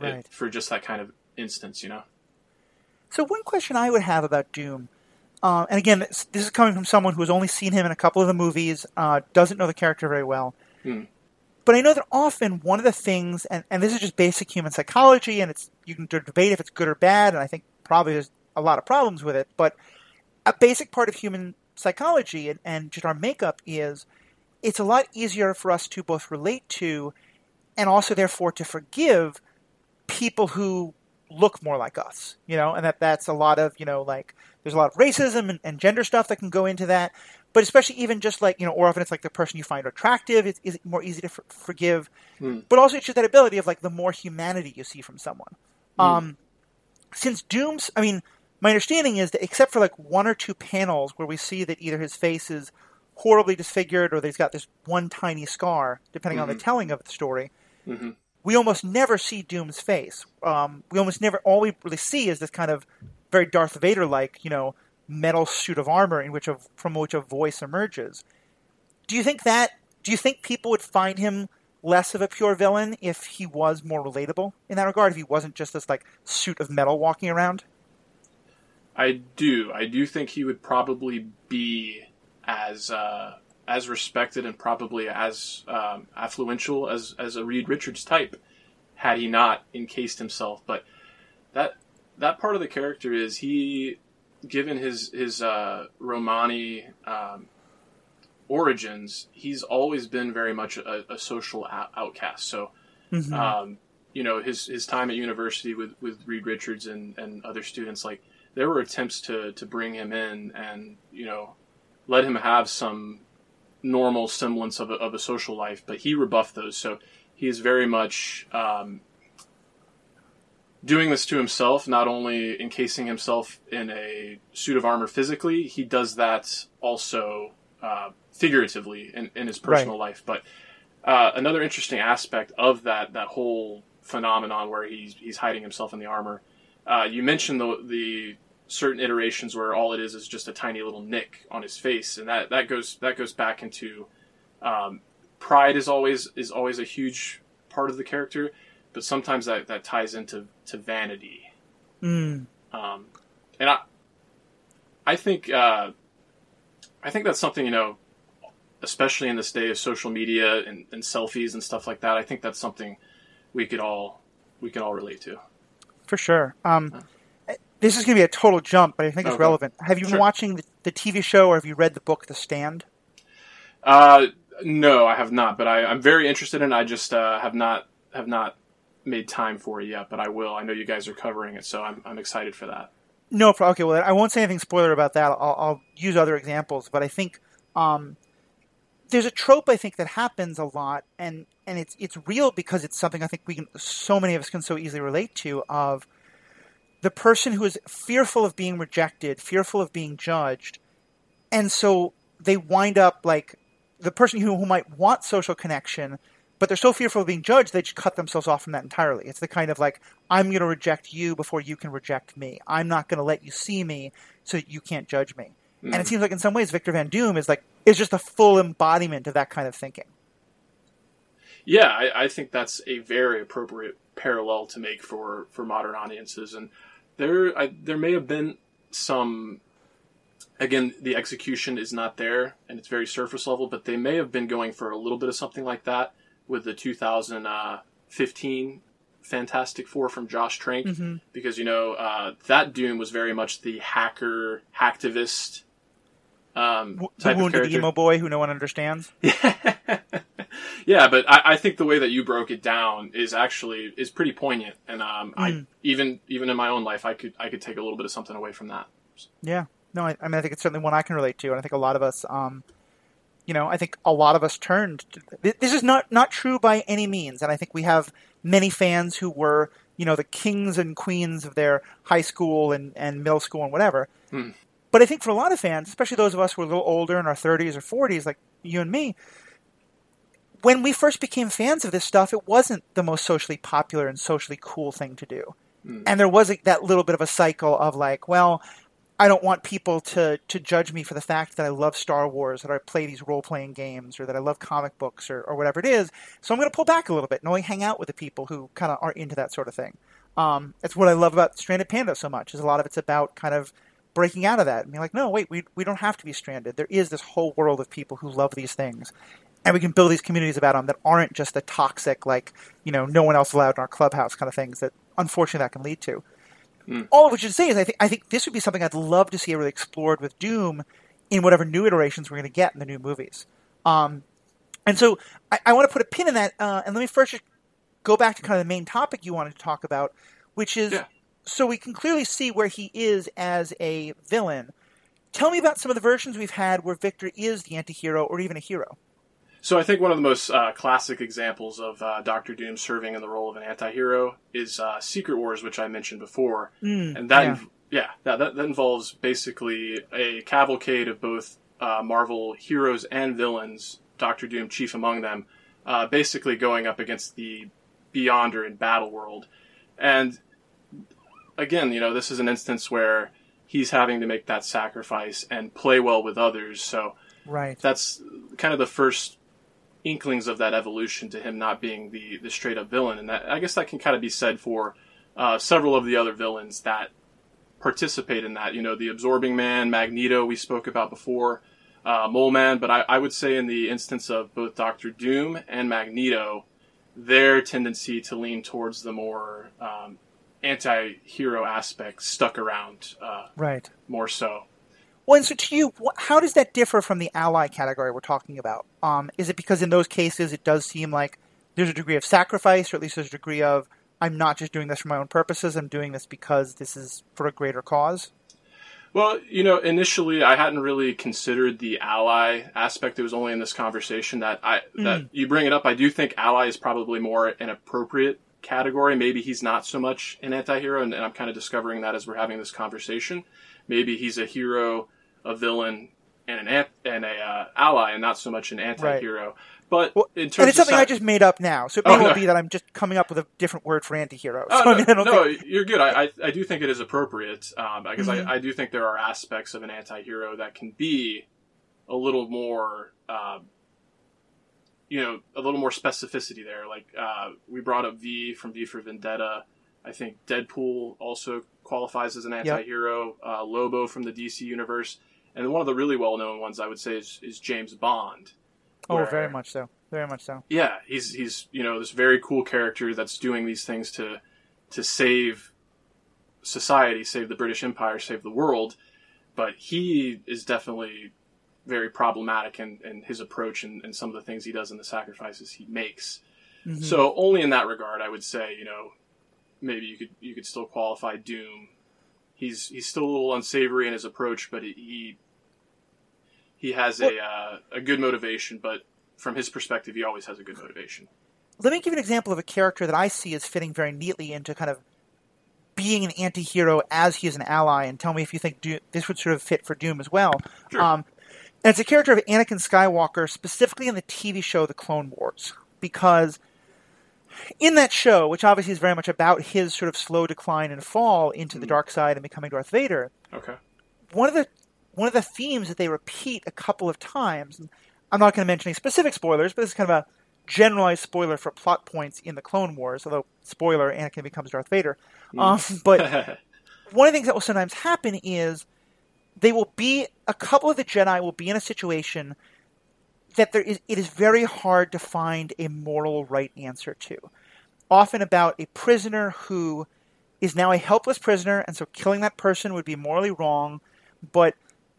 it- for just that kind of instance, you know. So one question I would have about Doom, uh, and again, this, this is coming from someone who has only seen him in a couple of the movies, uh, doesn't know the character very well. Hmm. But I know that often one of the things, and, and this is just basic human psychology, and it's you can debate if it's good or bad, and I think probably there's a lot of problems with it. But a basic part of human psychology and, and just our makeup is it's a lot easier for us to both relate to and also therefore to forgive people who look more like us, you know, and that that's a lot of, you know, like there's a lot of racism and, and gender stuff that can go into that, but especially even just like, you know, or often it's like the person you find attractive is, is more easy to for, forgive, Hmm. but also it's just that ability of like the more humanity you see from someone. Um, since Doom's, I mean, my understanding is that except for like one or two panels where we see that either his face is horribly disfigured or that he's got this one tiny scar, depending on the Mhm. telling of the story, hmm we almost never see Doom's face. Um, we almost never. All we really see is this kind of very Darth Vader-like, you know, metal suit of armor in which a, from which a voice emerges. Do you think that? Do you think people would find him less of a pure villain if he was more relatable in that regard? If he wasn't just this like suit of metal walking around? I do. I do think he would probably be as uh, as respected and probably as um, affluential as as a Reed Richards type had he not encased himself. But that that part of the character is he, given his his uh, Romani um, origins, he's always been very much a, a social out- outcast. So Mm-hmm. um, you know his his time at university with with Reed Richards and and other students like there were attempts to to bring him in and you know let him have some normal semblance of a, of a social life but he rebuffed those so he is very much um, doing this to himself not only encasing himself in a suit of armor physically he does that also uh, figuratively in, in his personal life. But uh, another interesting aspect of that that whole phenomenon where he's he's hiding himself in the armor. Uh, you mentioned the the certain iterations where all it is is just a tiny little nick on his face, and that, that goes that goes back into um, pride is always is always a huge part of the character, but sometimes that, that ties into to vanity. Mm. Um, and I I think uh, I think that's something you know especially in this day of social media and, and selfies and stuff like that, I think that's something we could all we can all relate to. For sure. Um, this is going to be a total jump, but I think it's Okay. relevant. Have you been Sure. watching the, the TV show or have you read the book The Stand? Uh, no, I have not, but I, I'm very interested in. it. I just uh, have not have not made time for it yet, but I will. I know you guys are covering it, so I'm I'm excited for that. No, okay. Well, I won't say anything spoiler about that. I'll, I'll use other examples, but I think um, there's a trope I think that happens a lot, and and it's it's real because it's something I think we can so many of us can so easily relate to. Of the person who is fearful of being rejected, fearful of being judged, and so they wind up like the person who, who might want social connection, but they're so fearful of being judged they just cut themselves off from that entirely. It's the kind of like I'm going to reject you before you can reject me. I'm not going to let you see me so that you can't judge me. And it hmm. seems like in some ways Victor Von Doom is like is just a full embodiment of that kind of thinking. Yeah, I, I think that's a very appropriate parallel to make for, for modern audiences, and there I, there may have been some. Again, the execution is not there, and it's very surface level. But they may have been going for a little bit of something like that with the 2015 Fantastic Four from Josh Trank, because you know uh, that Doom was very much the hacker, hacktivist um, W- The type of character. emo boy who no one understands. [LAUGHS] yeah, but I, I think the way that you broke it down is actually is pretty poignant, and um, I even even in my own life, I could I could take a little bit of something away from that. Yeah. No, I, I mean, I think it's certainly one I can relate to, and I think a lot of us, um, you know, I think a lot of us turned. To, this is not not true by any means, and I think we have many fans who were, you know, the kings and queens of their high school and, and middle school and whatever. Hmm. But I think for a lot of fans, especially those of us who are a little older in our 30s or 40s, like you and me, when we first became fans of this stuff, it wasn't the most socially popular and socially cool thing to do. And there was a, that little bit of a cycle of like, well, I don't want people to, to judge me for the fact that I love Star Wars, that I play these role playing games, or that I love comic books, or, or whatever it is. So I'm going to pull back a little bit and only hang out with the people who kind of are into that sort of thing. Um, it's what I love about Stranded Panda so much. Is a lot of it's about kind of breaking out of that and being like, no, wait, we we don't have to be stranded. There is this whole world of people who love these things, and we can build these communities about them that aren't just the toxic, like you know, no one else allowed in our clubhouse kind of things that unfortunately that can lead to. All of which is to say is I think I think this would be something I'd love to see really explored with Doom in whatever new iterations we're going to get in the new movies. Um, and so I, I want to put a pin in that, uh, and let me first just go back to kind of the main topic you wanted to talk about, which is Yeah. so we can clearly see where he is as a villain. Tell me about some of the versions we've had where Victor is the anti-hero or even a hero. So I think one of the most uh, classic examples of uh, Doctor Doom serving in the role of an anti-hero is uh, Secret Wars, which I mentioned before, and that yeah. inv- yeah, that, that that involves basically a cavalcade of both uh, Marvel heroes and villains, Doctor Doom chief among them, uh, basically going up against the Beyonder in Battle World, and again, you know, this is an instance where he's having to make that sacrifice and play well with others, so Right. that's kind of the first inklings of that evolution to him not being the the straight up villain, and that I guess that can kind of be said for uh, several of the other villains that participate in that. You know, the Absorbing Man, Magneto, we spoke about before, uh, Mole Man, but I, I would say in the instance of both Doctor Doom and Magneto, their tendency to lean towards the more um, anti-hero aspect stuck around uh, Right. more so. Well, and so to you, how does that differ from the ally category we're talking about? Um, is it because in those cases it does seem like there's a degree of sacrifice, or at least there's a degree of I'm not just doing this for my own purposes. I'm doing this because this is for a greater cause. Well, you know, initially I hadn't really considered the ally aspect. It was only in this conversation that I that you bring it up. I do think ally is probably more an appropriate category. Maybe he's not so much an anti-hero, and, and I'm kind of discovering that as we're having this conversation. Maybe he's a hero, a villain, and an ant- and a uh, ally, and not so much an anti-hero. But Well, in terms and it's something I just made up now, so it may Oh, well no. be that I'm just coming up with a different word for anti-hero. Oh, so, I no, mean, I don't no, think- you're good. I, I, I do think it is appropriate um, because Mhm. I, I do think there are aspects of an anti-hero that can be a little more, um, you know, a little more specificity there. Like uh, we brought up V from V for Vendetta. I think Deadpool also qualifies as an anti-hero. Uh, Lobo from the DC universe, and one of the really well-known ones I would say is, is James Bond. oh, where- very much so. Very much so. yeah, he's he's you know this very cool character that's doing these things to to save society, save the British Empire, save the world. But he is definitely very problematic in, in his approach and, and some of the things he does and the sacrifices he makes. Mhm. So only in that regard, I would say, you know, maybe you could you could still qualify Doom. He's he's still a little unsavory in his approach, but he he has a uh, a good motivation. But from his perspective, he always has a good motivation. let me give you an example of a character that I see as fitting very neatly into kind of being an anti-hero as he is an ally, and tell me if you think Do- this would sort of fit for Doom as well. Sure. Um, and it's a character of Anakin Skywalker, specifically in the TV show The Clone Wars, because in that show, which obviously is very much about his sort of slow decline and fall into the dark side and becoming Darth Vader, Okay. one of the one of the themes that they repeat a couple of times. and I'm not going to mention any specific spoilers, but this is kind of a generalized spoiler for plot points in the Clone Wars. Although spoiler, Anakin becomes Darth Vader. Um, but [LAUGHS] one of the things that will sometimes happen is they will be a couple of the Jedi will be in a situation that there is it is very hard to find a moral right answer to. Often about a prisoner who is now a helpless prisoner, and so killing that person would be morally wrong, but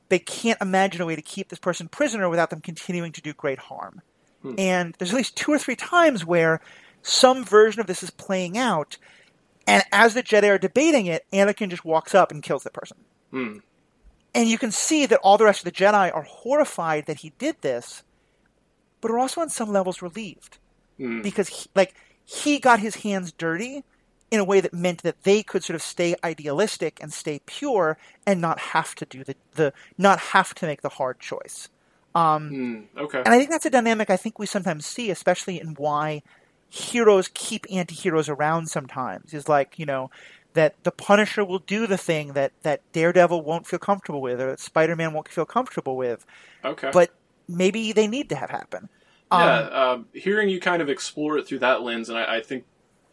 they can't imagine a way to keep this person prisoner without them continuing to do great harm. And there's at least two or three times where some version of this is playing out, and as the Jedi are debating it, Anakin just walks up and kills the person. Hmm. And you can see that all the rest of the Jedi are horrified that he did this, but are also on some levels relieved Hmm. because he, like he got his hands dirty in a way that meant that they could sort of stay idealistic and stay pure and not have to do the, the not have to make the hard choice. Hmm. Okay. And I think that's a dynamic I think we sometimes see, especially in why heroes keep anti-heroes around sometimes. Is like, you know, that the Punisher will do the thing that, that Daredevil won't feel comfortable with, or that Spider-Man won't feel comfortable with, Okay. but maybe they need to have happen. Um, yeah, um, hearing you kind of explore it through that lens, and I, I think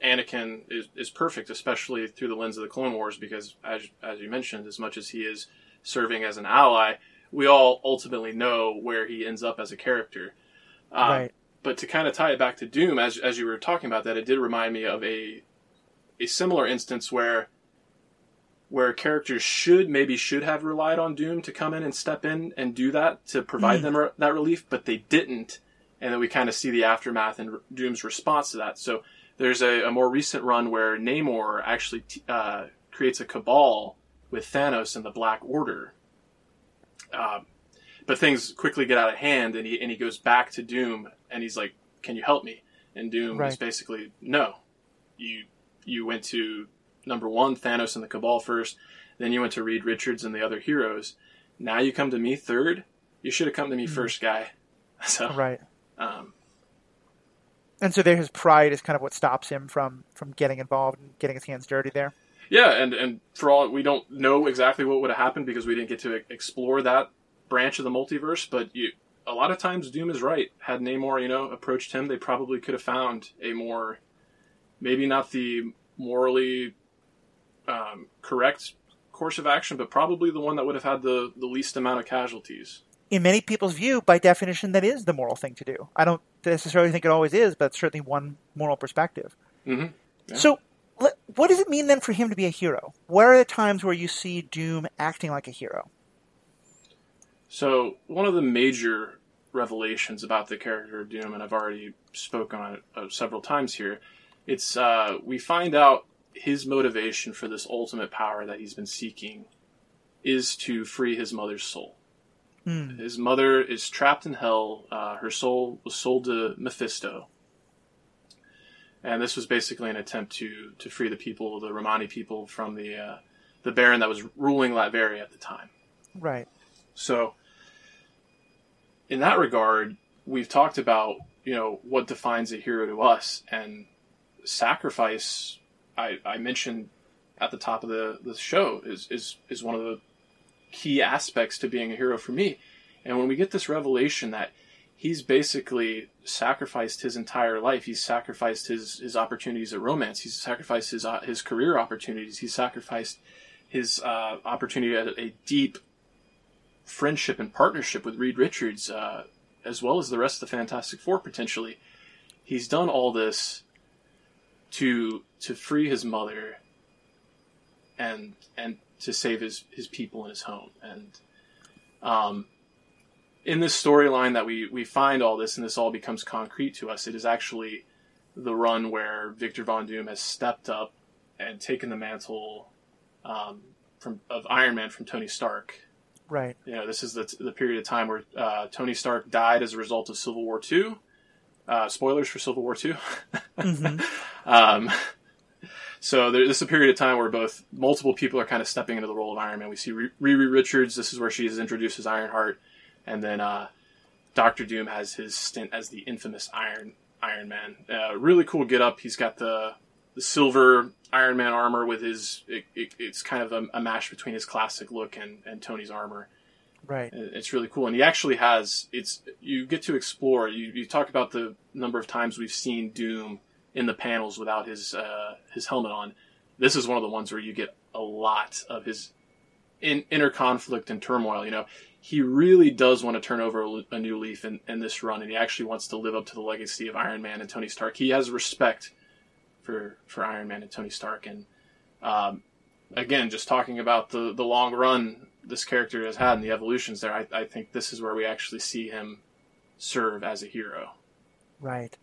Anakin is, is perfect, especially through the lens of the Clone Wars, because as as you mentioned, as much as he is serving as an ally, we all ultimately know where he ends up as a character. Uh, Right. But to kind of tie it back to Doom, as as you were talking about that, it did remind me of a a similar instance where where characters should maybe should have relied on Doom to come in and step in and do that to provide them re- that relief, but they didn't, and then we kind of see the aftermath and Doom's response to that. So there's a, a more recent run where Namor actually t- uh, creates a cabal with Thanos and the Black Order. Um, but things quickly get out of hand, and he and he goes back to Doom, and he's like, "Can you help me?" And Doom is basically, "No, you you went to number one Thanos and the Cabal first, then you went to Reed Richards and the other heroes. Now you come to me third. You should have come to me first, guy." [LAUGHS] So, Right. um, And so there his pride is kind of what stops him from from getting involved and getting his hands dirty there. Yeah, and and for all we don't know exactly what would have happened because we didn't get to explore that branch of the multiverse. But you, a lot of times, Doom is right. Had Namor, you know, approached him, they probably could have found a more, maybe not the morally um, correct course of action, but probably the one that would have had the the least amount of casualties. In many people's view, by definition, that is the moral thing to do. I don't necessarily think it always is, but it's certainly one moral perspective. hmm Yeah. So, what does it mean then for him to be a hero? Where are the times where you see Doom acting like a hero? So one of the major revelations about the character of Doom, and I've already spoken on it uh, several times here, it's uh, we find out his motivation for this ultimate power that he's been seeking is to free his mother's soul. Hmm. His mother is trapped in hell. Uh, her soul was sold to Mephisto. And this was basically an attempt to, to free the people, the Romani people, from the uh, the Baron that was ruling Latveria at the time. Right. So, in that regard, we've talked about you know what defines a hero to us, and sacrifice. I, I mentioned at the top of the, the show is, is is one of the key aspects to being a hero for me. And when we get this revelation that he's basically sacrificed his entire life, he's sacrificed his, his opportunities at romance, he's sacrificed his uh, his career opportunities, he's sacrificed his uh, opportunity at a deep friendship and partnership with Reed Richards, uh, as well as the rest of the Fantastic Four potentially. He's done all this to to free his mother. and and to save his his people and his home. And um, in this storyline that we we find all this and this all becomes concrete to us, it is actually the run where Victor Von Doom has stepped up and taken the mantle um, from of Iron Man from Tony Stark. Right. You know, this is the, the period of time where uh, Tony Stark died as a result of Civil War II. Uh, spoilers for Civil War II. [LAUGHS] Mm-hmm. um, so there, this is a period of time where both multiple people are kind of stepping into the role of Iron Man. We see Riri Richards. This is where she is introduced as Ironheart, and then uh, Doctor Doom has his stint as the infamous Iron Iron Man. Uh, really cool get up. He's got the the silver Iron Man armor with his. It, it, it's kind of a, a, mash between his classic look and, and Tony's armor. Right. It's really cool, and he actually has. It's you get to explore. You you talk about the number of times we've seen Doom in the panels without his uh, his helmet on. This is one of the ones where you get a lot of his in, inner conflict and turmoil. You know, he really does want to turn over a, a new leaf in, in, this run, and he actually wants to live up to the legacy of Iron Man and Tony Stark. He has respect for for Iron Man and Tony Stark, and um, again, just talking about the the long run this character has had and the evolutions there, I, I think this is where we actually see him serve as a hero. Right.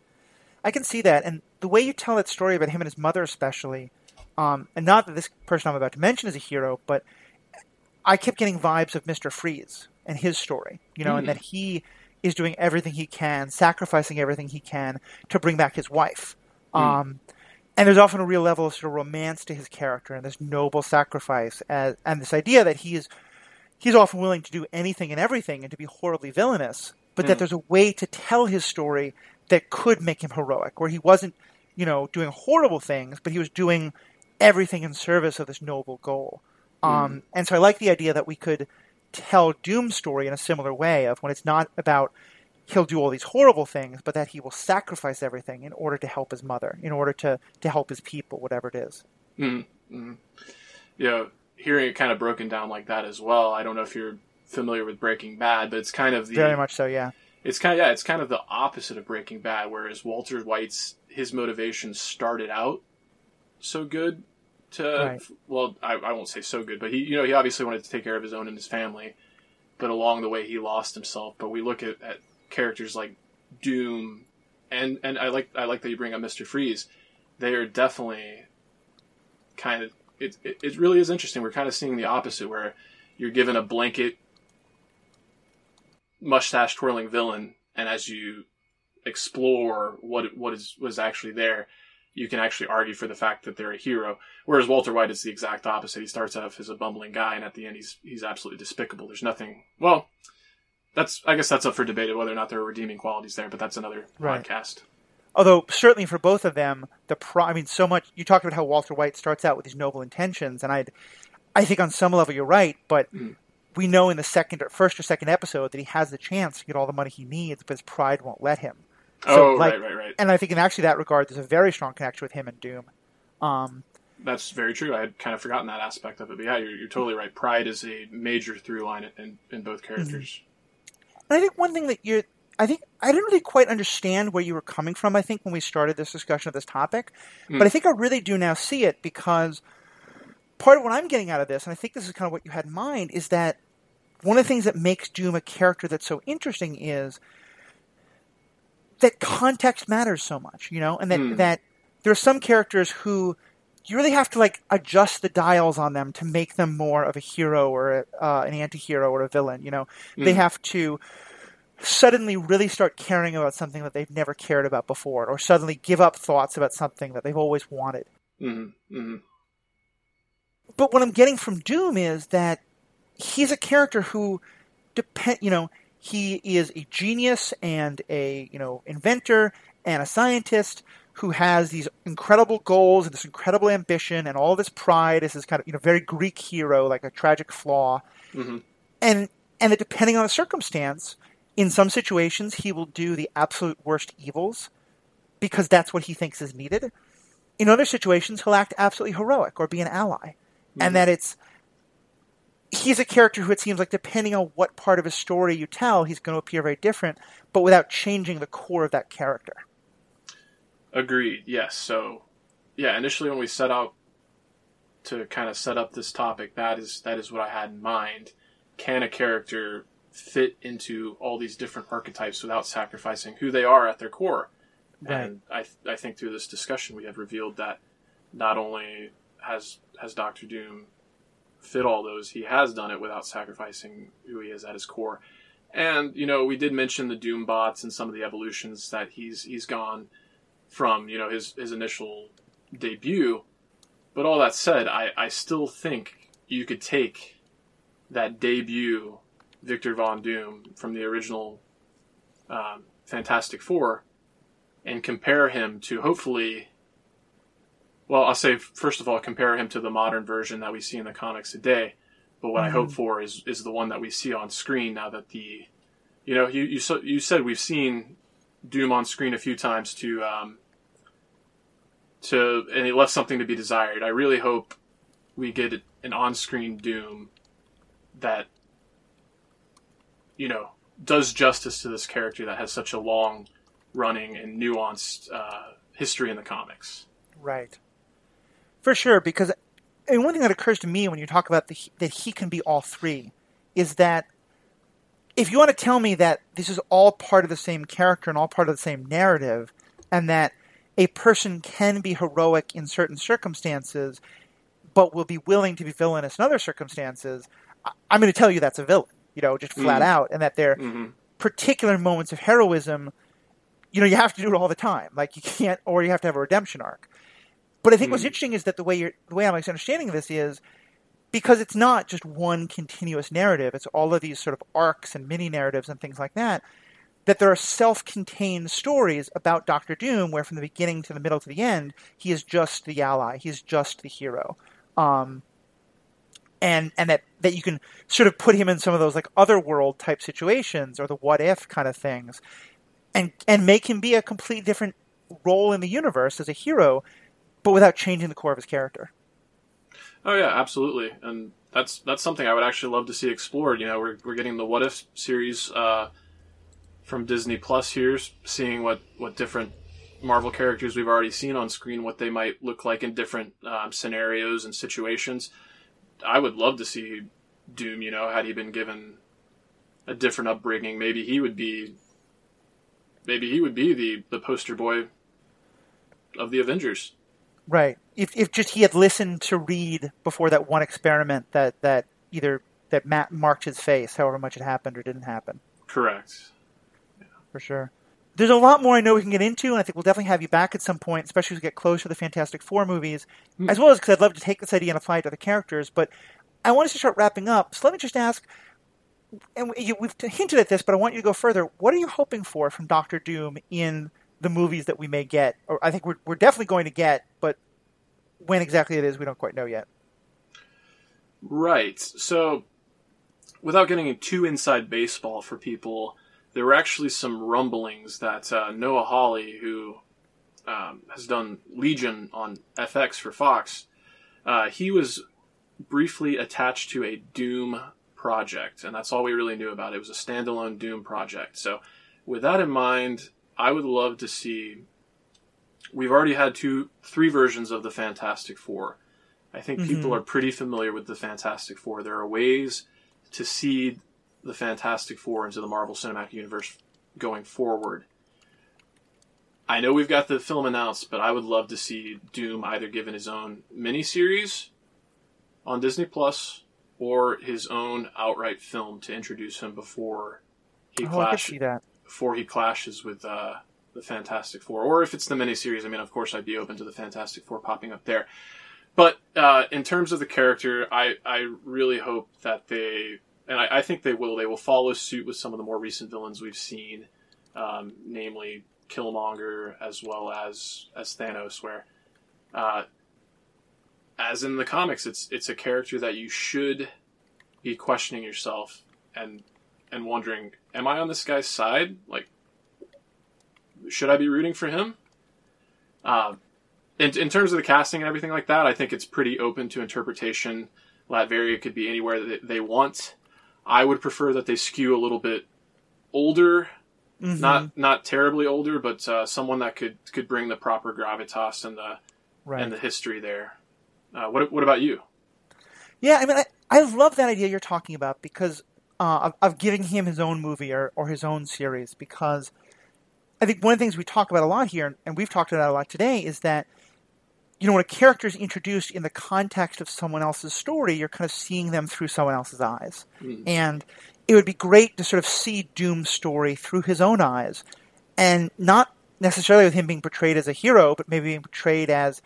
I can see that, and the way you tell that story about him and his mother, especially, um, and not that this person I'm about to mention is a hero, but I kept getting vibes of Mister Freeze and his story, you know, mm. and that he is doing everything he can, sacrificing everything he can to bring back his wife. Mm. Um, and there's often a real level of sort of romance to his character and this noble sacrifice, as, and this idea that he is he's often willing to do anything and everything and to be horribly villainous, but mm. that there's a way to tell his story that could make him heroic, where he wasn't, you know, doing horrible things, but he was doing everything in service of this noble goal. Mm. Um, and so I like the idea that we could tell Doom's story in a similar way of when it's not about he'll do all these horrible things, but that he will sacrifice everything in order to help his mother, in order to, to help his people, whatever it is. Mm-hmm. Yeah, hearing it kind of broken down like that as well. I don't know if you're familiar with Breaking Bad, but it's kind of the very much so. Yeah, it's kind of yeah, it's kind of the opposite of Breaking Bad. Whereas Walter White's his motivation started out so good to right. well, I, I won't say so good, but he you know he obviously wanted to take care of his own and his family, but along the way he lost himself. But we look at, at characters like Doom, and and I like I like that you bring up Mister Freeze. They are definitely kind of it, it, it really is interesting. We're kind of seeing the opposite, where you're given a blanket mustache twirling villain, and as you explore what what is was actually there, you can actually argue for the fact that they're a hero. Whereas Walter White is the exact opposite. He starts off as a bumbling guy, and at the end, he's he's absolutely despicable. There's nothing. Well, that's I guess that's up for debate whether or not there are redeeming qualities there, but that's another right. podcast. Although certainly for both of them, the pro- I mean, so much you talked about how Walter White starts out with these noble intentions, and I, I think on some level you're right, but mm. we know in the second or first or second episode that he has the chance to get all the money he needs, but his pride won't let him. So, oh, like, right, right, right. And I think in actually that regard, there's a very strong connection with him and Doom. Um, That's very true. I had kind of forgotten that aspect of it, but yeah, you're, you're totally right. Pride is a major through line in, in both characters. Mm-hmm. And I think one thing that you're I think I didn't really quite understand where you were coming from. I think when we started this discussion of this topic, mm. but I think I really do now see it because part of what I'm getting out of this, and I think this is kind of what you had in mind, is that one of the things that makes Doom a character that's so interesting is that context matters so much, you know, and that mm. that there are some characters who you really have to like adjust the dials on them to make them more of a hero or a, uh, an anti-hero or a villain. You know, mm. they have to suddenly really start caring about something that they've never cared about before, or suddenly give up thoughts about something that they've always wanted. Mm-hmm. Mm-hmm. But what I'm getting from Doom is that he's a character who depend, you know, he is a genius and a you know inventor and a scientist who has these incredible goals and this incredible ambition and all this pride as this kind of you know very Greek hero, like a tragic flaw, mm-hmm. and and that depending on the circumstance, in some situations, he will do the absolute worst evils because that's what he thinks is needed. In other situations, he'll act absolutely heroic or be an ally. Mm-hmm. And that it's he's a character who it seems like depending on what part of his story you tell, he's going to appear very different, but without changing the core of that character. Agreed. Yes. So, yeah, initially when we set out to kind of set up this topic, that is that is what I had in mind. Can a character fit into all these different archetypes without sacrificing who they are at their core? Right. And I I think through this discussion we have revealed that not only has has Doctor Doom fit all those, he has done it without sacrificing who he is at his core. And you know, we did mention the Doom bots and some of the evolutions that he's he's gone from you know his his initial debut. But all that said, I, I still think you could take that debut Victor Von Doom from the original um, Fantastic Four and compare him to hopefully. Well, I'll say first of all, compare him to the modern version that we see in the comics today. But what I hope for is is the one that we see on screen now that the, you know, you you, so, you said we've seen Doom on screen a few times to um, to and it left something to be desired. I really hope we get an on-screen Doom that you know does justice to this character that has such a long running and nuanced uh, history in the comics. Right. For sure, because and one thing that occurs to me when you talk about the, that he can be all three is that if you want to tell me that this is all part of the same character and all part of the same narrative, and that a person can be heroic in certain circumstances, but will be willing to be villainous in other circumstances, I'm going to tell you that's a villain, you know, just flat Mhm. out, and that there are Mm-hmm. particular moments of heroism, you know, you have to do it all the time. Like you can't, or you have to have a redemption arc. But I think what's Mhm. interesting is that the way you're, the way I'm understanding this is because it's not just one continuous narrative. It's all of these sort of arcs and mini narratives and things like that. That there are self-contained stories about Doctor Doom, where from the beginning to the middle to the end, he is just the ally. He's just the hero. Um, and and that that you can sort of put him in some of those like otherworld type situations or the what if kind of things, and and make him be a completely different role in the universe as a hero, but without changing the core of his character. Oh yeah, absolutely, and that's that's something I would actually love to see explored. You know, we're we're getting the What If series uh, from Disney Plus here, seeing what what different Marvel characters we've already seen on screen, what they might look like in different um, scenarios and situations. I would love to see Doom. You know, had he been given a different upbringing, maybe he would be maybe he would be the the poster boy of the Avengers. Right. If if just he had listened to Reed before that one experiment that that either that Matt marked his face, however much it happened or didn't happen, Correct. for sure. There's a lot more I know we can get into, and I think we'll definitely have you back at some point, especially as we get close to the Fantastic Four movies, Hmm. as well as because I'd love to take this idea and apply it to the characters. But I want us to start wrapping up. So let me just ask, and we've hinted at this, but I want you to go further. What are you hoping for from Doctor Doom in the movies that we may get? Or I think we're, we're definitely going to get, but when exactly it is, we don't quite know yet. Right. So, without getting too inside baseball for people, there were actually some rumblings that uh, Noah Hawley, who um, has done Legion on FX for Fox, uh, he was briefly attached to a Doom project, and that's all we really knew about it. It was a standalone Doom project. So, with that in mind, I would love to see. We've already had two, three versions of the Fantastic Four. I think people Mhm. are pretty familiar with the Fantastic Four. There are ways to seed the Fantastic Four into the Marvel Cinematic Universe going forward. I know we've got the film announced, but I would love to see Doom either given his own miniseries on Disney Plus or his own outright film to introduce him before he Oh, I could clashes see that. Before he clashes with uh, the Fantastic Four, or if it's the miniseries. I mean, of course, I'd be open to the Fantastic Four popping up there. But uh, in terms of the character, I, I really hope that they, and I, I think they will, they will follow suit with some of the more recent villains we've seen, um, namely Killmonger as well as as Thanos, where, uh, as in the comics, it's it's a character that you should be questioning yourself and and wondering, am I on this guy's side? Like, should I be rooting for him? Um, in, in terms of the casting and everything like that, I think it's pretty open to interpretation. Latveria could be anywhere that they want. I would prefer that they skew a little bit older, Mhm. not not terribly older, but uh, someone that could could bring the proper gravitas and the right. and the history there. Uh, what what about you? Yeah, I mean, I, I love that idea you're talking about because uh, of, of giving him his own movie or, or his own series. Because I think one of the things we talk about a lot here, and we've talked about a lot today, is that you know when a character is introduced in the context of someone else's story, you're kind of seeing them through someone else's eyes, Mm. and it would be great to sort of see Doom's story through his own eyes, and not necessarily with him being portrayed as a hero, but maybe being portrayed as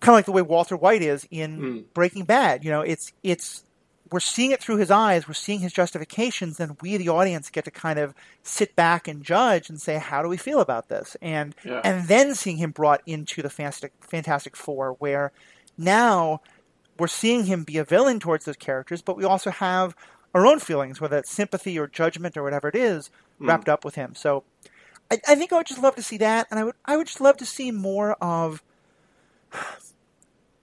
kind of like the way Walter White is in Mm. Breaking Bad. You know, it's it's we're seeing it through his eyes, we're seeing his justifications, and we, the audience, get to kind of sit back and judge and say, how do we feel about this? And Yeah. and then seeing him brought into the Fantastic Fantastic Four, where now we're seeing him be a villain towards those characters, but we also have our own feelings, whether it's sympathy or judgment or whatever it is, hmm. wrapped up with him. So I, I think I would just love to see that, and I would I would just love to see more of.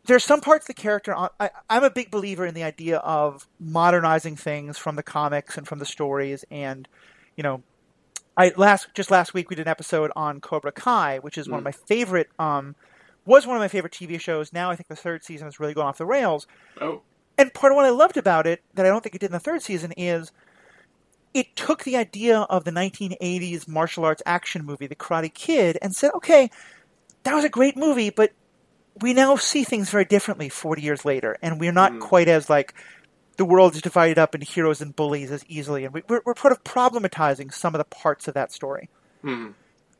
There's some parts of the character. I, I'm a big believer in the idea of modernizing things from the comics and from the stories, and you know, I last just last week we did an episode on Cobra Kai, which is one of my favorite. Um, was one of my favorite TV shows. Now I think the third season has really gone off the rails. Oh, And part of what I loved about it that I don't think it did in the third season is it took the idea of the 1980s martial arts action movie, The Karate Kid, and said, okay, that was a great movie, but we now see things very differently 40 years later, and we're not quite as like the world is divided up into heroes and bullies as easily, and we, we're, we're sort of problematizing some of the parts of that story. hmm.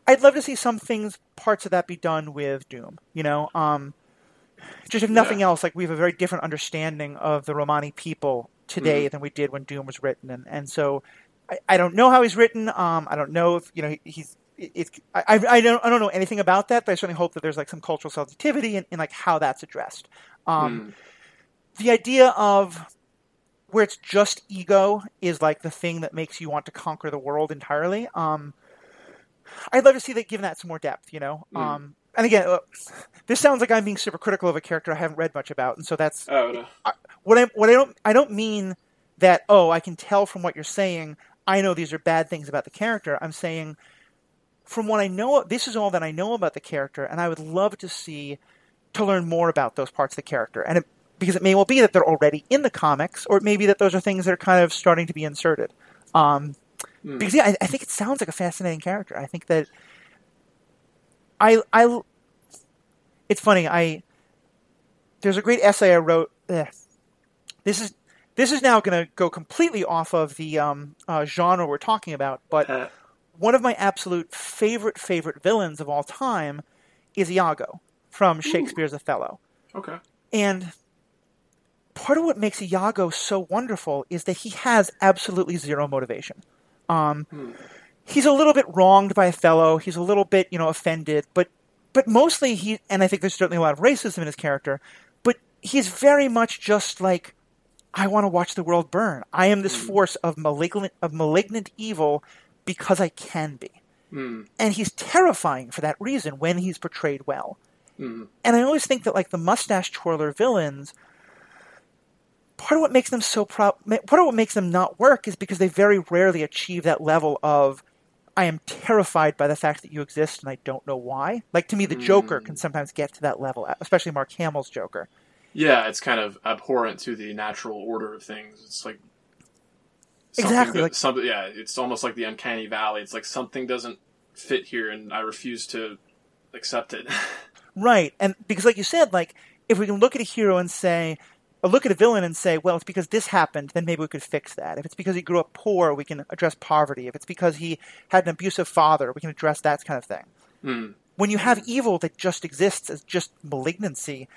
I'd love to see some things, parts of that be done with Doom. You know, um, just if nothing Yeah. else, like we have a very different understanding of the Romani people today Mhm. than we did when Doom was written, and and so I, I don't know how he's written. Um, I don't know if you know he- he's. It's I, I I don't I don't know anything about that, but I certainly hope that there's like some cultural sensitivity in, in like how that's addressed. Um, Hmm. The idea of where it's just ego is like the thing that makes you want to conquer the world entirely. Um, I'd love to see that given that some more depth, you know. Mm. Um, and again, uh, this sounds like I'm being super critical of a character I haven't read much about, and so that's Oh, no. what I what I don't I don't mean that oh I can tell from what you're saying I know these are bad things about the character. I'm saying from what I know, this is all that I know about the character, and I would love to see to learn more about those parts of the character, and it, because it may well be that they're already in the comics, or it may be that those are things that are kind of starting to be inserted. Um, Hmm. Because yeah, I, I think it sounds like a fascinating character. I think that I I it's funny. I there's a great essay I wrote. eh, this is this is now going to go completely off of the um, uh, genre we're talking about, but Uh, one of my absolute favorite favorite villains of all time is Iago from hmm. Shakespeare's Othello. okay. And part of what makes Iago so wonderful is that he has absolutely zero motivation. Um, hmm. He's a little bit wronged by Othello. He's a little bit, you know, offended, but but mostly he. And I think there's certainly a lot of racism in his character, but he's very much just like, I want to watch the world burn. I am this hmm. force of malignant of malignant evil because I can be. Hmm. And he's terrifying for that reason when he's portrayed well. Hmm. And I always think that like the mustache twirler villains, part of what makes them so pro- part of what makes them not work is because they very rarely achieve that level of I am terrified by the fact that you exist and I don't know why. Like to me, the Joker can sometimes get to that level, especially Mark Hamill's Joker. Yeah, it's kind of abhorrent to the natural order of things. It's like Exactly, that- like- something. Yeah, it's almost like the uncanny valley. It's like something doesn't fit here, and I refuse to accept it. [LAUGHS] Right, and because like you said, like if we can look at a hero and say, or look at a villain and say, well, it's because this happened, then maybe we could fix that. If it's because he grew up poor, we can address poverty. If it's because he had an abusive father, we can address that kind of thing. Hmm. When you have evil that just exists as just malignancy,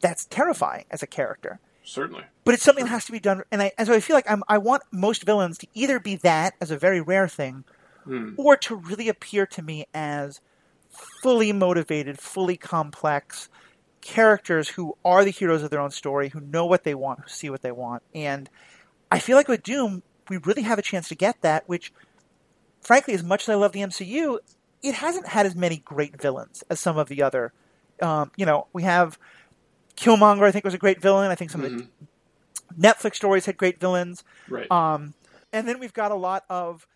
that's terrifying as a character. Certainly. But it's something that has to be done, and I, and so I feel like I'm, I want most villains to either be that as a very rare thing, Hmm. or to really appear to me as fully motivated, fully complex characters who are the heroes of their own story, who know what they want, who see what they want. And I feel like with Doom, we really have a chance to get that, which, frankly, as much as I love the MCU, it hasn't had as many great villains as some of the other. Um, you know, we have Killmonger, I think, was a great villain. I think some of the Netflix stories had great villains. Right. Um, and then we've got a lot of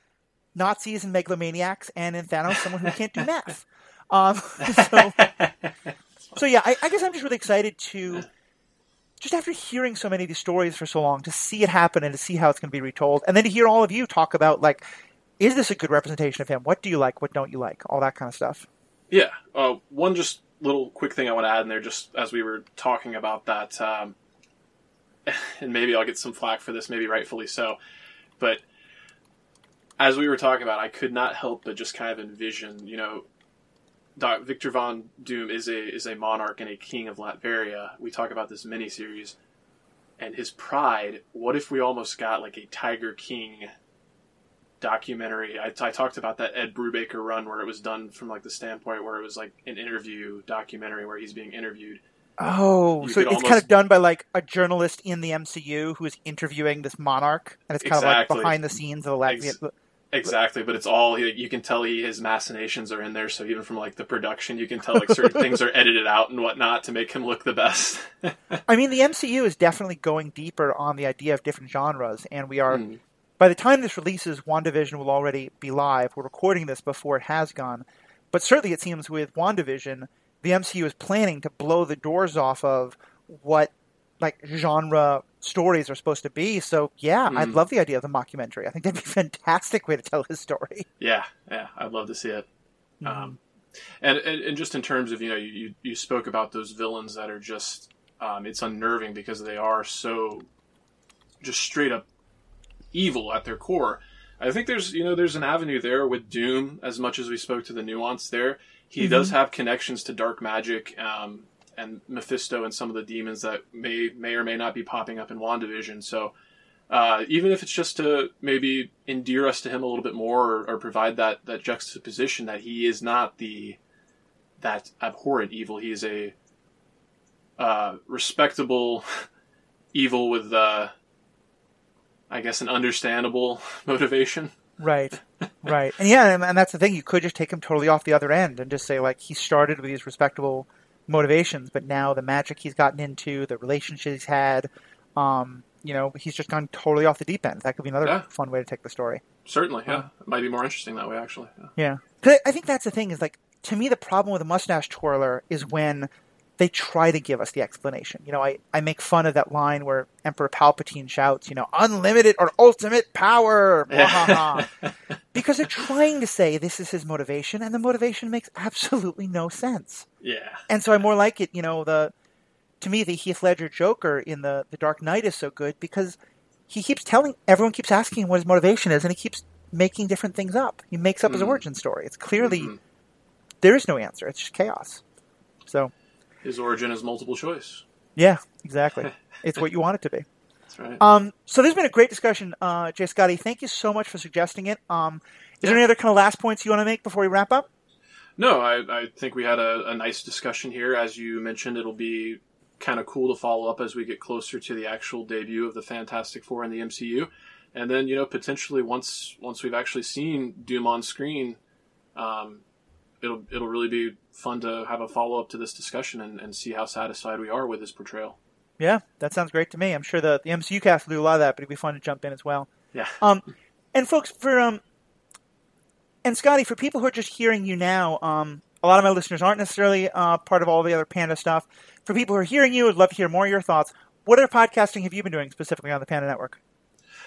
Nazis and megalomaniacs, and in Thanos, someone who can't do math. [LAUGHS] Um, so, so yeah, I, I guess I'm just really excited to just after hearing so many of these stories for so long, to see it happen and to see how it's going to be retold, and then to hear all of you talk about like, is this a good representation of him? What do you like? What don't you like? All that kind of stuff. Yeah. Uh, one just little quick thing I want to add in there, just as we were talking about that, um, [LAUGHS] and maybe I'll get some flack for this, maybe rightfully so, but as we were talking about, I could not help but just kind of envision, you know, Doc, Victor Von Doom is a is a monarch and a king of Latveria. We talk about this miniseries and his pride. What if we almost got like a Tiger King documentary? I, I talked about that Ed Brubaker run where it was done from like the standpoint where it was like an interview documentary where he's being interviewed. Oh, You so it's almost- kind of done by like a journalist in the MCU who is interviewing this monarch, and it's kind of like behind the scenes of the Latverian. Ex- Exactly, but it's all you can tell. He his machinations are in there, so even from like the production, you can tell like certain [LAUGHS] things are edited out and whatnot to make him look the best. I mean, the MCU is definitely going deeper on the idea of different genres, and we are. Mm. By the time this releases, WandaVision will already be live. We're recording this before it has gone, but certainly it seems with WandaVision, the MCU is planning to blow the doors off of what like genre stories are supposed to be. So yeah, I'd Mhm. love the idea of the mockumentary. I think that'd be a fantastic way to tell his story. Yeah, yeah, I'd love to see it. Um, and, and and just in terms of you know you you, you spoke about those villains that are just um, it's unnerving because they are so just straight up evil at their core. I think there's you know there's an avenue there with Doom as much as we spoke to the nuance there. He Mhm. does have connections to dark magic um, and Mephisto and some of the demons that may may or may not be popping up in WandaVision. So uh, even if it's just to maybe endear us to him a little bit more or, or provide that, that juxtaposition that he is not the that abhorrent evil. He is a uh, respectable [LAUGHS] evil with, uh, I guess, an understandable [LAUGHS] motivation. Right, right, and yeah, and, and that's the thing. You could just take him totally off the other end and just say like he started with these respectable motivations, but now the magic he's gotten into, the relationships he's had, um, you know, he's just gone totally off the deep end. That could be another Yeah. fun way to take the story. Certainly, yeah. It might be more interesting that way, actually. Yeah. Yeah, I think that's the thing. Is like to me, the problem with a mustache twirler is when they try to give us the explanation. You know, I, I make fun of that line where Emperor Palpatine shouts, you know, unlimited or ultimate power, blah, ha, ha. because they're trying to say this is his motivation, and the motivation makes absolutely no sense. yeah. And so I more like it, you know, the to me the Heath Ledger Joker in the the Dark Knight is so good because he keeps telling everyone keeps asking him what his motivation is, and he keeps making different things up. He makes up his Mhm. origin story. It's clearly Mhm. there is no answer. It's just chaos. So His origin is multiple choice. yeah, exactly. [LAUGHS] it's what you want it to be. That's right. Um, so there's been a great discussion, uh, J. Scotty. Thank you so much for suggesting it. Um, is there any other kind of last points you want to make before we wrap up? No, I, I think we had a, a nice discussion here. As you mentioned, it'll be kind of cool to follow up as we get closer to the actual debut of the Fantastic Four in the MCU, and then you know potentially once once we've actually seen Doom on screen, um, it'll it'll really be fun to have a follow up to this discussion and, and see how satisfied we are with his portrayal. Yeah, that sounds great to me. I'm sure the, the MCU cast will do a lot of that, but it'd be fun to jump in as well. Yeah. Um, and folks, for um, and Scotty, for people who are just hearing you now, um, a lot of my listeners aren't necessarily uh, part of all the other Panda stuff. For people who are hearing you, I'd love to hear more of your thoughts. What other podcasting have you been doing specifically on the Panda Network,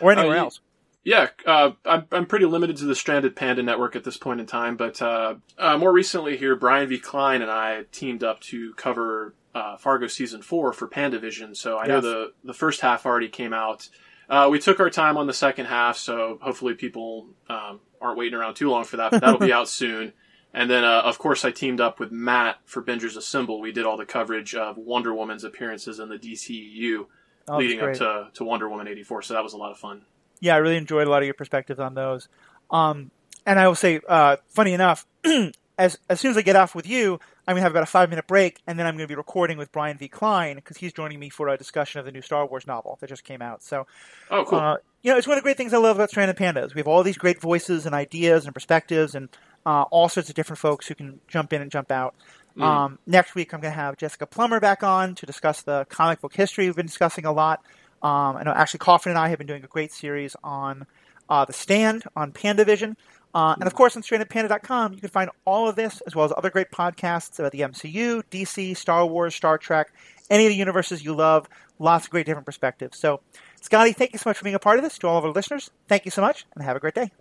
or anywhere Uh, else? Yeah, uh, I'm, I'm pretty limited to the Stranded Panda network at this point in time, but uh, uh, more recently here, Brian V. Klein and I teamed up to cover uh, Fargo season four for PandaVision. So I know the the first half already came out. Uh, we took our time on the second half, so hopefully people um, aren't waiting around too long for that. But that'll be [LAUGHS] out soon. And then, uh, of course, I teamed up with Matt for Bingers Assemble. We did all the coverage of Wonder Woman's appearances in the DCEU Oh, leading up to, to Wonder Woman 84. So that was a lot of fun. Yeah, I really enjoyed a lot of your perspectives on those. Um, and I will say, uh, funny enough, [CLEARS THROAT] as as soon as I get off with you, I'm gonna have about a five minute break, and then I'm gonna be recording with Brian V. Klein because he's joining me for a discussion of the new Star Wars novel that just came out. So, Oh, cool. uh, you know, it's one of the great things I love about Stranded Pandas. We have all these great voices and ideas and perspectives, and uh, all sorts of different folks who can jump in and jump out. Mm. Um, next week, I'm going to have Jessica Plummer back on to discuss the comic book history we've been discussing a lot. Um, I know Ashley Coffin and I have been doing a great series on uh, The Stand on PandaVision. Uh, and of course, on strandedpanda.com, you can find all of this as well as other great podcasts about the MCU, DC, Star Wars, Star Trek, any of the universes you love. lots of great different perspectives. So, Scotty, thank you so much for being a part of this. To all of our listeners, thank you so much, and have a great day.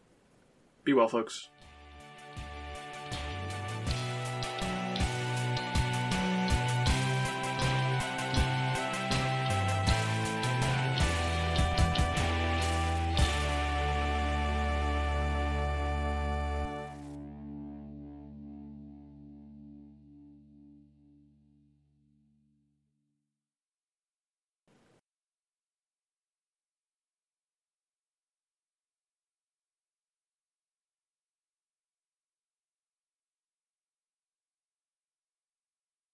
Be well, folks.